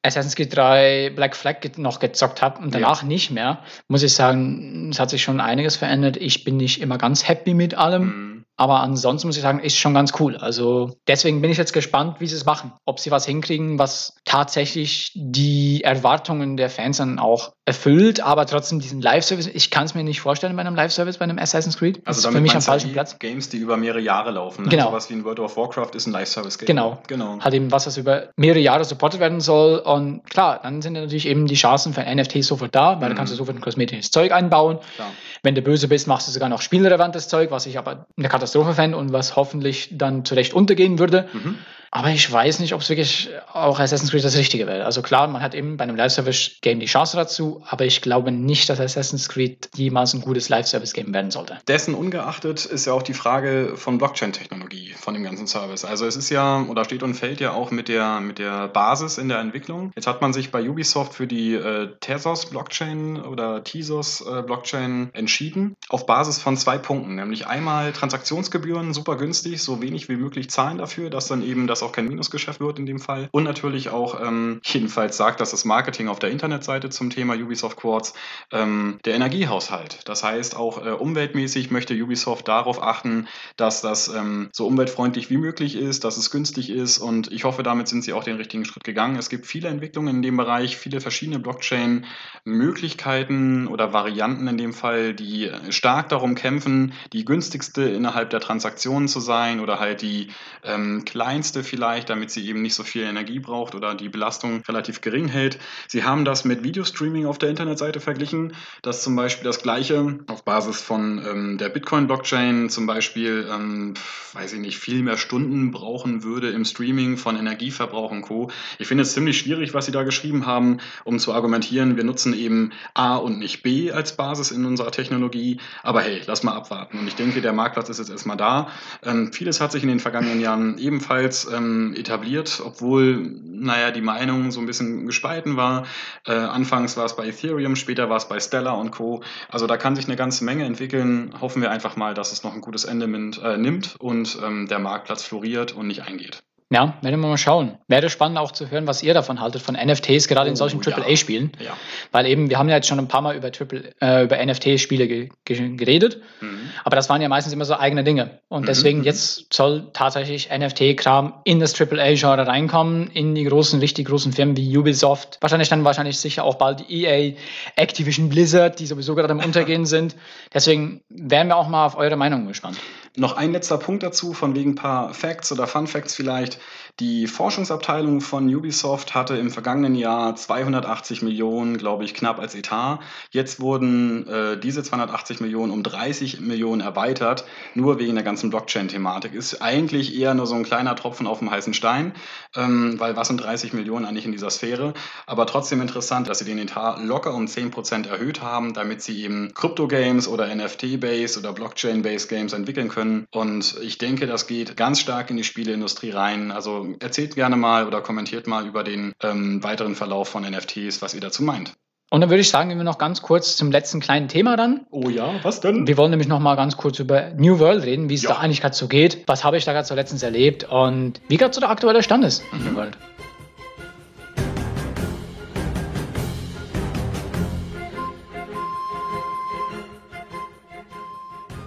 Assassin's Creed 3, Black Flag noch gezockt habe und danach nicht mehr, muss ich sagen, es hat sich schon einiges verändert. Ich bin nicht immer ganz happy mit allem. Mhm. Aber ansonsten muss ich sagen, ist schon ganz cool. Also deswegen bin ich jetzt gespannt, wie sie es machen. Ob sie was hinkriegen, was tatsächlich die Erwartungen der Fans dann auch erfüllt, aber trotzdem diesen Live-Service. Ich kann es mir nicht vorstellen bei einem Live-Service, bei einem Assassin's Creed. Das Also ist für mich am falschen Platz. Games, die über mehrere Jahre laufen. Ne? Genau. Sowas wie ein World of Warcraft ist ein Live-Service-Game. Genau. Genau. Halt eben was, was über mehrere Jahre supportet werden soll. Und klar, dann sind natürlich eben die Chancen für NFTs sofort da, weil Mhm. du kannst du sofort ein kosmetisches Zeug einbauen. Klar. Wenn du böse bist, machst du sogar noch spielrelevantes Zeug, was ich aber eine Katastrophe fände und was hoffentlich dann zurecht untergehen würde. Mhm. Aber ich weiß nicht, ob es wirklich auch Assassin's Creed das Richtige wäre. Also klar, man hat eben bei einem Live-Service-Game die Chance dazu, aber ich glaube nicht, dass Assassin's Creed jemals ein gutes Live-Service-Game werden sollte. Dessen ungeachtet ist ja auch die Frage von Blockchain-Technologie, von dem ganzen Service. Also es ist ja, oder steht und fällt ja auch mit der, mit der Basis in der Entwicklung. Jetzt hat man sich bei Ubisoft für die äh, Tezos-Blockchain oder Tezos-Blockchain entschieden, auf Basis von zwei Punkten. Nämlich einmal Transaktionsgebühren, super günstig, so wenig wie möglich zahlen dafür, dass dann eben das auch kein Minusgeschäft wird in dem Fall. Und natürlich auch, ähm, jedenfalls sagt das das Marketing auf der Internetseite zum Thema Ubisoft Quartz, ähm, der Energiehaushalt. Das heißt, auch äh, umweltmäßig möchte Ubisoft darauf achten, dass das ähm, so umweltfreundlich wie möglich ist, dass es günstig ist und ich hoffe, damit sind sie auch den richtigen Schritt gegangen. Es gibt viele Entwicklungen in dem Bereich, viele verschiedene Blockchain-Möglichkeiten oder Varianten in dem Fall, die stark darum kämpfen, die günstigste innerhalb der Transaktionen zu sein oder halt die ähm, kleinste vielleicht, damit sie eben nicht so viel Energie braucht oder die Belastung relativ gering hält. Sie haben das mit Videostreaming auf der Internetseite verglichen, dass zum Beispiel das gleiche auf Basis von ähm, der Bitcoin-Blockchain zum Beispiel, ähm, weiß ich nicht, viel mehr Stunden brauchen würde im Streaming von Energieverbrauch und Co. Ich finde es ziemlich schwierig, was Sie da geschrieben haben, um zu argumentieren, wir nutzen eben A und nicht B als Basis in unserer Technologie. Aber hey, lass mal abwarten. Und ich denke, der Marktplatz ist jetzt erstmal da. Ähm, vieles hat sich in den vergangenen Jahren ebenfalls ähm, etabliert, obwohl, naja, die Meinung so ein bisschen gespalten war. Äh, anfangs war es bei Ethereum, später war es bei Stellar und Co. Also da kann sich eine ganze Menge entwickeln. Hoffen wir einfach mal, dass es noch ein gutes Ende mit, äh, nimmt und ähm, der Marktplatz floriert und nicht eingeht. Ja, werden wir mal schauen. Wäre spannend auch zu hören, was ihr davon haltet, von NFTs, gerade in Oh, solchen ja. AAA-Spielen. Ja. Weil eben, wir haben ja jetzt schon ein paar Mal über, Triple, äh, über NFT-Spiele ge ge geredet, Mhm. aber das waren ja meistens immer so eigene Dinge. Und Mhm, deswegen mhm. jetzt soll tatsächlich NFT-Kram in das AAA-Genre reinkommen, in die großen, richtig großen Firmen wie Ubisoft. Wahrscheinlich dann wahrscheinlich sicher auch bald EA, Activision Blizzard, die sowieso gerade am Untergehen sind. Deswegen wären wir auch mal auf eure Meinung gespannt. Noch ein letzter Punkt dazu, von wegen ein paar Facts oder Fun Facts vielleicht. Die Forschungsabteilung von Ubisoft hatte im vergangenen Jahr 280 Millionen, glaube ich, knapp als Etat. Jetzt wurden äh, diese 280 Millionen um 30 Millionen erweitert, nur wegen der ganzen Blockchain-Thematik. Ist eigentlich eher nur so ein kleiner Tropfen auf dem heißen Stein, ähm, weil was sind 30 Millionen eigentlich in dieser Sphäre? Aber trotzdem interessant, dass sie den Etat locker um 10% erhöht haben, damit sie eben Krypto-Games oder NFT-Based oder Blockchain-Based Games entwickeln können. Und ich denke, das geht ganz stark in die Spieleindustrie rein. Also erzählt gerne mal oder kommentiert mal über den ähm, weiteren Verlauf von NFTs, was ihr dazu meint. Und dann würde ich sagen, gehen wir noch ganz kurz zum letzten kleinen Thema dann. Oh ja, was denn? Wir wollen nämlich noch mal ganz kurz über New World reden, wie es Ja. da eigentlich gerade so geht. Was habe ich da gerade so letztens erlebt und wie gerade so der aktuelle Stand ist in New World.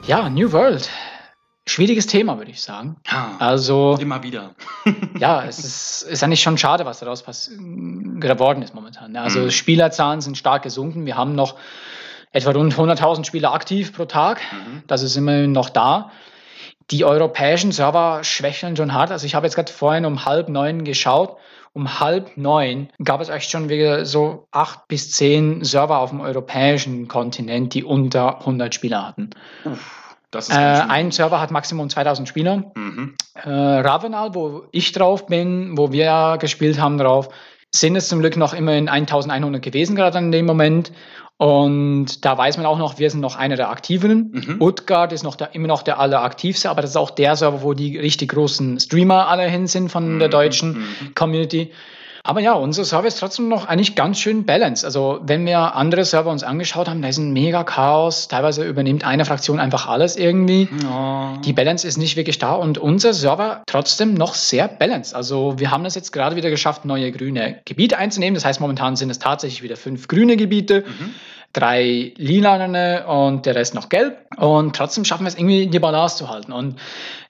Ja, New World. Schwieriges Thema, würde ich sagen. Ja, Also, immer wieder. ja, es ist, ist eigentlich schon schade, was daraus geworden ist momentan. ne? Also, Mhm. Spielerzahlen sind stark gesunken. Wir haben noch etwa rund 100.000 Spieler aktiv pro Tag. Mhm. Das ist immerhin noch da. Die europäischen Server schwächeln schon hart. Also ich habe jetzt gerade vorhin um halb neun geschaut. Um halb neun gab es echt schon wieder so acht bis zehn Server auf dem europäischen Kontinent, die unter 100 Spieler hatten. Das Äh, ist schön. ein Server hat Maximum 2000 Spieler. Mhm. Äh, Ravenal, wo ich drauf bin, wo wir gespielt haben drauf, sind es zum Glück noch immerhin 1100 gewesen gerade in dem Moment. Und da weiß man auch noch, wir sind noch einer der aktiveren. Mhm. Utgard ist noch der, immer noch der alleraktivste, aber das ist auch der Server, wo die richtig großen Streamer alle hin sind von der Mhm, deutschen mhm. Community. Aber ja, unser Server ist trotzdem noch eigentlich ganz schön balanced. Also wenn wir andere Server uns angeschaut haben, da ist ein mega Chaos. Teilweise übernimmt eine Fraktion einfach alles irgendwie. Ja. Die Balance ist nicht wirklich da und unser Server trotzdem noch sehr balanced. Also wir haben es jetzt gerade wieder geschafft, neue grüne Gebiete einzunehmen. Das heißt, momentan sind es tatsächlich wieder fünf grüne Gebiete, Mhm. Drei lilane und der Rest noch gelb. Und trotzdem schaffen wir es irgendwie, die Balance zu halten. Und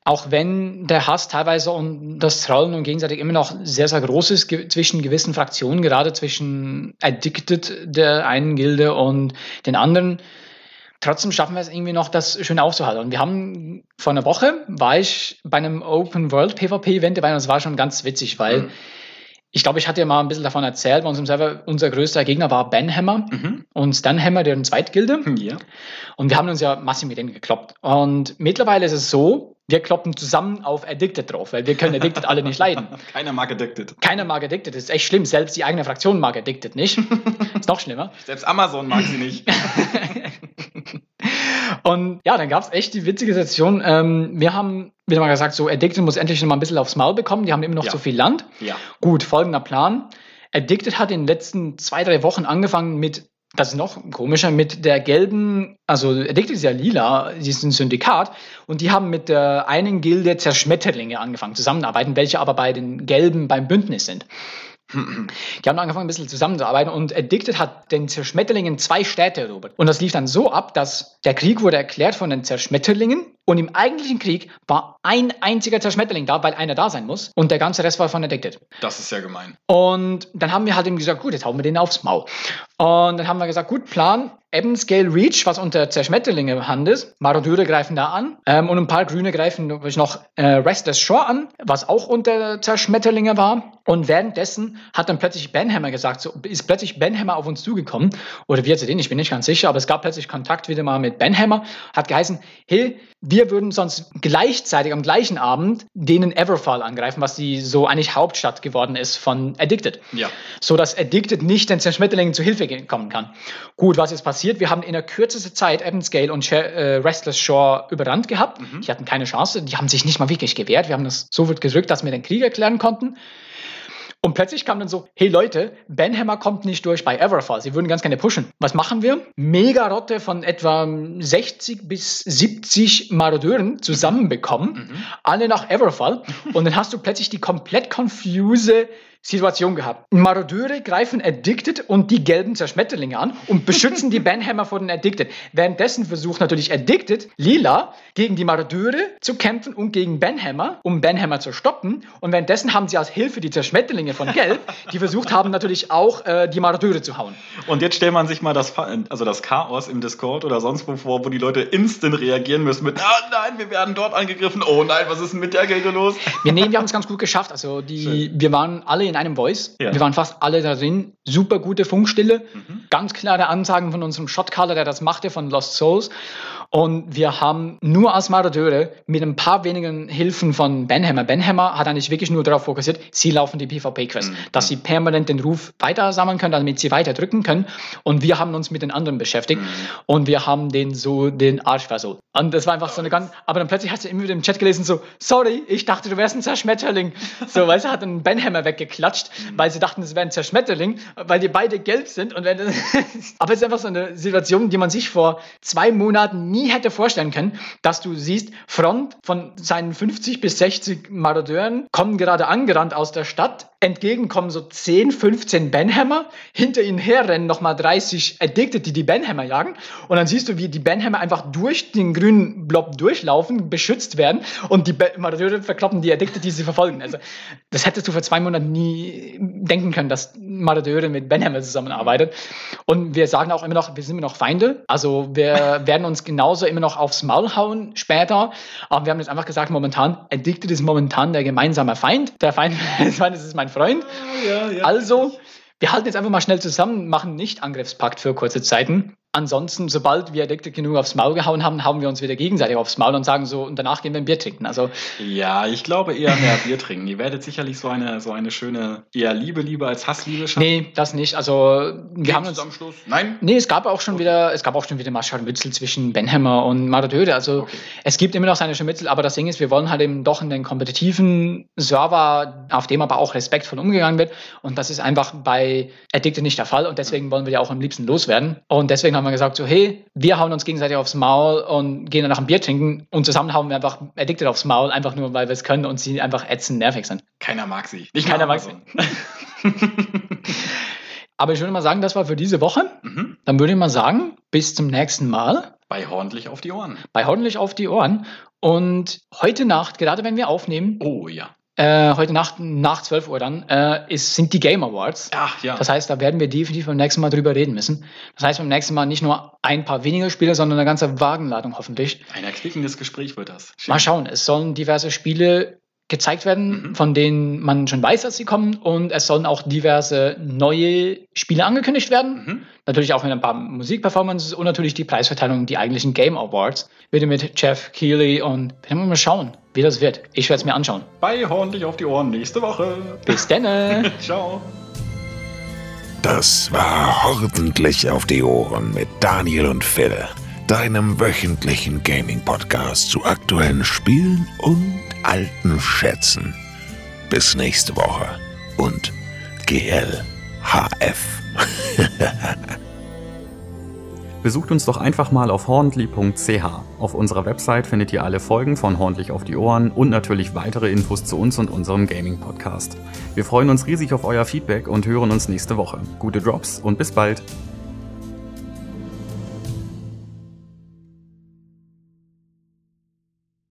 auch wenn der Hass teilweise und das Trollen und gegenseitig immer noch sehr, sehr groß ist ge zwischen gewissen Fraktionen, gerade zwischen Addicted der einen Gilde und den anderen, trotzdem schaffen wir es irgendwie noch, das schön aufzuhalten. Und wir haben vor einer Woche war ich bei einem Open World PvP Event dabei und es war schon ganz witzig, weil Mhm. Ich glaube, ich hatte ja mal ein bisschen davon erzählt, bei unserem Server, unser größter Gegner war Banhammer Mhm. und Stanhammer, deren Zweitgilde. Ja. Und wir haben uns ja massiv mit denen gekloppt. Und mittlerweile ist es so, wir kloppen zusammen auf Addicted drauf, weil wir können Addicted alle nicht leiden. Keiner mag Addicted. Keiner mag Addicted, das ist echt schlimm. Selbst die eigene Fraktion mag Addicted nicht. ist noch schlimmer. Selbst Amazon mag sie nicht. Und ja, dann gab es echt die witzige Situation. Ähm, wir haben wieder mal gesagt, so Addicted muss endlich noch mal ein bisschen aufs Maul bekommen. Die haben immer noch Ja. zu viel Land. ja. Gut, folgender Plan. Addicted hat in den letzten zwei, drei Wochen angefangen mit das ist noch komischer, mit der gelben, also Addicted ist ja lila, sie ist ein Syndikat und die haben mit der einen Gilde Zerschmetterlinge angefangen zusammenarbeiten, welche aber bei den gelben beim Bündnis sind. Die haben angefangen, ein bisschen zusammenzuarbeiten und Addicted hat den Zerschmetterlingen zwei Städte erobert. Und das lief dann so ab, dass der Krieg wurde erklärt von den Zerschmetterlingen und im eigentlichen Krieg war ein einziger Zerschmetterling da, weil einer da sein muss und der ganze Rest war von Addicted. Das ist ja gemein. Und dann haben wir halt eben gesagt, gut, jetzt hauen wir den aufs Maul. Und dann haben wir gesagt, gut, Plan, Ebbenscale Reach, was unter Zerschmetterlinge Hand ist. Marodöre greifen da an. Ähm, und ein paar Grüne greifen noch äh, Restless Shore an, was auch unter Zerschmetterlinge war. Und währenddessen hat dann plötzlich Benhammer gesagt, so ist plötzlich Benhammer auf uns zugekommen. Oder wie hat sie den? Ich bin nicht ganz sicher, aber es gab plötzlich Kontakt wieder mal mit Benhammer. Hat geheißen, hey, wir würden sonst gleichzeitig am gleichen Abend denen Everfall angreifen, was die so eigentlich Hauptstadt geworden ist von Addicted. Ja. So dass Addicted nicht den Zerschmetterlingen zu Hilfe kommen kann. Gut, was jetzt passiert? Wir haben in der kürzesten Zeit Evansgale und äh, Restless Shore überrannt gehabt. Mhm. Die hatten keine Chance. Die haben sich nicht mal wirklich gewehrt. Wir haben das so weit gedrückt, dass wir den Krieg erklären konnten. Und plötzlich kam dann so, hey Leute, Benhammer kommt nicht durch bei Everfall. Sie würden ganz gerne pushen. Was machen wir? Mega-Rotte von etwa 60 bis 70 Marodeuren zusammenbekommen. Mhm. Alle nach Everfall. Und dann hast du plötzlich die komplett confuse Situation gehabt. Marodeure greifen Addicted und die gelben Zerschmetterlinge an und beschützen die Banhammer vor den Addicted. Währenddessen versucht natürlich Addicted, Lila, gegen die Marodeure zu kämpfen und gegen Banhammer, um Banhammer zu stoppen. Und währenddessen haben sie als Hilfe die Zerschmetterlinge von Gelb, die versucht haben natürlich auch äh, die Marodeure zu hauen. Und jetzt stellt man sich mal das, also das Chaos im Discord oder sonst wo vor, wo die Leute instant reagieren müssen mit, ah nein, wir werden dort angegriffen, oh nein, was ist denn mit der Gilde los? Wir, nehmen, wir haben es ganz gut geschafft. Also die, wir waren alle in einem Voice. Ja. Wir waren fast alle da drin. Super gute Funkstille. Mhm. Ganz klare Ansagen von unserem Shotcaller, der das machte, von Lost Souls. Und wir haben nur als Maradeure mit ein paar wenigen Hilfen von Benhammer. Benhammer hat eigentlich wirklich nur darauf fokussiert, sie laufen die PvP-Quest, mhm. dass sie permanent den Ruf weiter sammeln können, damit sie weiter drücken können. Und wir haben uns mit den anderen beschäftigt mhm. und wir haben den so den Arsch versucht. Und das war einfach so eine ganz, aber dann plötzlich hast du immer wieder im Chat gelesen, so, sorry, ich dachte, du wärst ein Zerschmetterling. So, weil sie hat einen Benhammer weggeklatscht, mhm. weil sie dachten, es wäre ein Zerschmetterling, weil die beide gelb sind. Und wenn aber es ist einfach so eine Situation, die man sich vor zwei Monaten nie nie hätte vorstellen können, dass du siehst, Front von seinen 50 bis 60 Marodeuren kommen gerade angerannt aus der Stadt entgegen kommen so 10, 15 Benhammer, hinter ihnen herrennen nochmal 30 Addicted, die die Benhammer jagen. Und dann siehst du, wie die Benhammer einfach durch den grünen Blob durchlaufen, beschützt werden und die Maradeure verkloppen die Addicted, die sie verfolgen. Also das hättest du vor zwei Monaten nie denken können, dass Maradeure mit Benhammer zusammenarbeitet. Und wir sagen auch immer noch, wir sind immer noch Feinde, also wir werden uns genauso immer noch aufs Maul hauen später, aber wir haben jetzt einfach gesagt, momentan, Addicted ist momentan der gemeinsame Feind, der Feind, das ist mein mein Freund. Ja, ja. Also, wir halten jetzt einfach mal schnell zusammen, machen nicht Angriffspakt für kurze Zeiten. Ansonsten, sobald wir Addicted genug aufs Maul gehauen haben, hauen wir uns wieder gegenseitig aufs Maul und sagen so, und danach gehen wir ein Bier trinken. Also, ja, ich glaube eher mehr Bier trinken. Ihr werdet sicherlich so eine, so eine schöne, eher Liebe, Liebe als Hassliebe schaffen. Nee, das nicht. Also, wir Geht's haben uns am Schluss. Nein? Nee, es gab auch schon wieder, es gab auch schon wieder mal Scharmützel zwischen Benhammer und Maradeure. Also, okay. es gibt immer noch seine Scharmützel, aber das Ding ist, wir wollen halt eben doch in den kompetitiven Server, auf dem aber auch respektvoll umgegangen wird. Und das ist einfach bei Addicted nicht der Fall. Und deswegen wollen wir ja auch am liebsten loswerden. Und deswegen haben wir gesagt, so, hey, wir hauen uns gegenseitig aufs Maul und gehen danach ein Bier trinken und zusammen hauen wir einfach Addicted aufs Maul, einfach nur, weil wir es können und sie einfach ätzend nervig sind. Keiner mag sie. Nicht Keiner mag sie. Aber ich würde mal sagen, das war für diese Woche. Mhm. Dann würde ich mal sagen, bis zum nächsten Mal. Bei Ordentlich auf die Ohren. Bei Ordentlich auf die Ohren. Und heute Nacht, gerade wenn wir aufnehmen, oh ja, äh, heute Nacht nach 12 Uhr dann, äh, ist, sind die Game Awards. Ach, ja. Das heißt, da werden wir definitiv beim nächsten Mal drüber reden müssen. Das heißt, beim nächsten Mal nicht nur ein paar weniger Spiele, sondern eine ganze Wagenladung hoffentlich. Ein erquickendes Gespräch wird das. Schön. Mal schauen. Es sollen diverse Spiele gezeigt werden, mhm. von denen man schon weiß, dass sie kommen. Und es sollen auch diverse neue Spiele angekündigt werden. Mhm. Natürlich auch mit ein paar Musikperformances und natürlich die Preisverteilung, die eigentlichen Game Awards. Bitte mit Jeff Keighley und werden wir mal schauen, wie das wird. Ich werde es mir anschauen. Bei Hornlich auf die Ohren nächste Woche. Bis dann. Ciao. Das war Ordentlich auf die Ohren mit Daniel und Phil, deinem wöchentlichen Gaming-Podcast zu aktuellen Spielen und alten Schätzen. Bis nächste Woche und GLHF. Besucht uns doch einfach mal auf horndly.ch. Auf unserer Website findet ihr alle Folgen von Horndlich auf die Ohren und natürlich weitere Infos zu uns und unserem Gaming-Podcast. Wir freuen uns riesig auf euer Feedback und hören uns nächste Woche. Gute Drops und bis bald!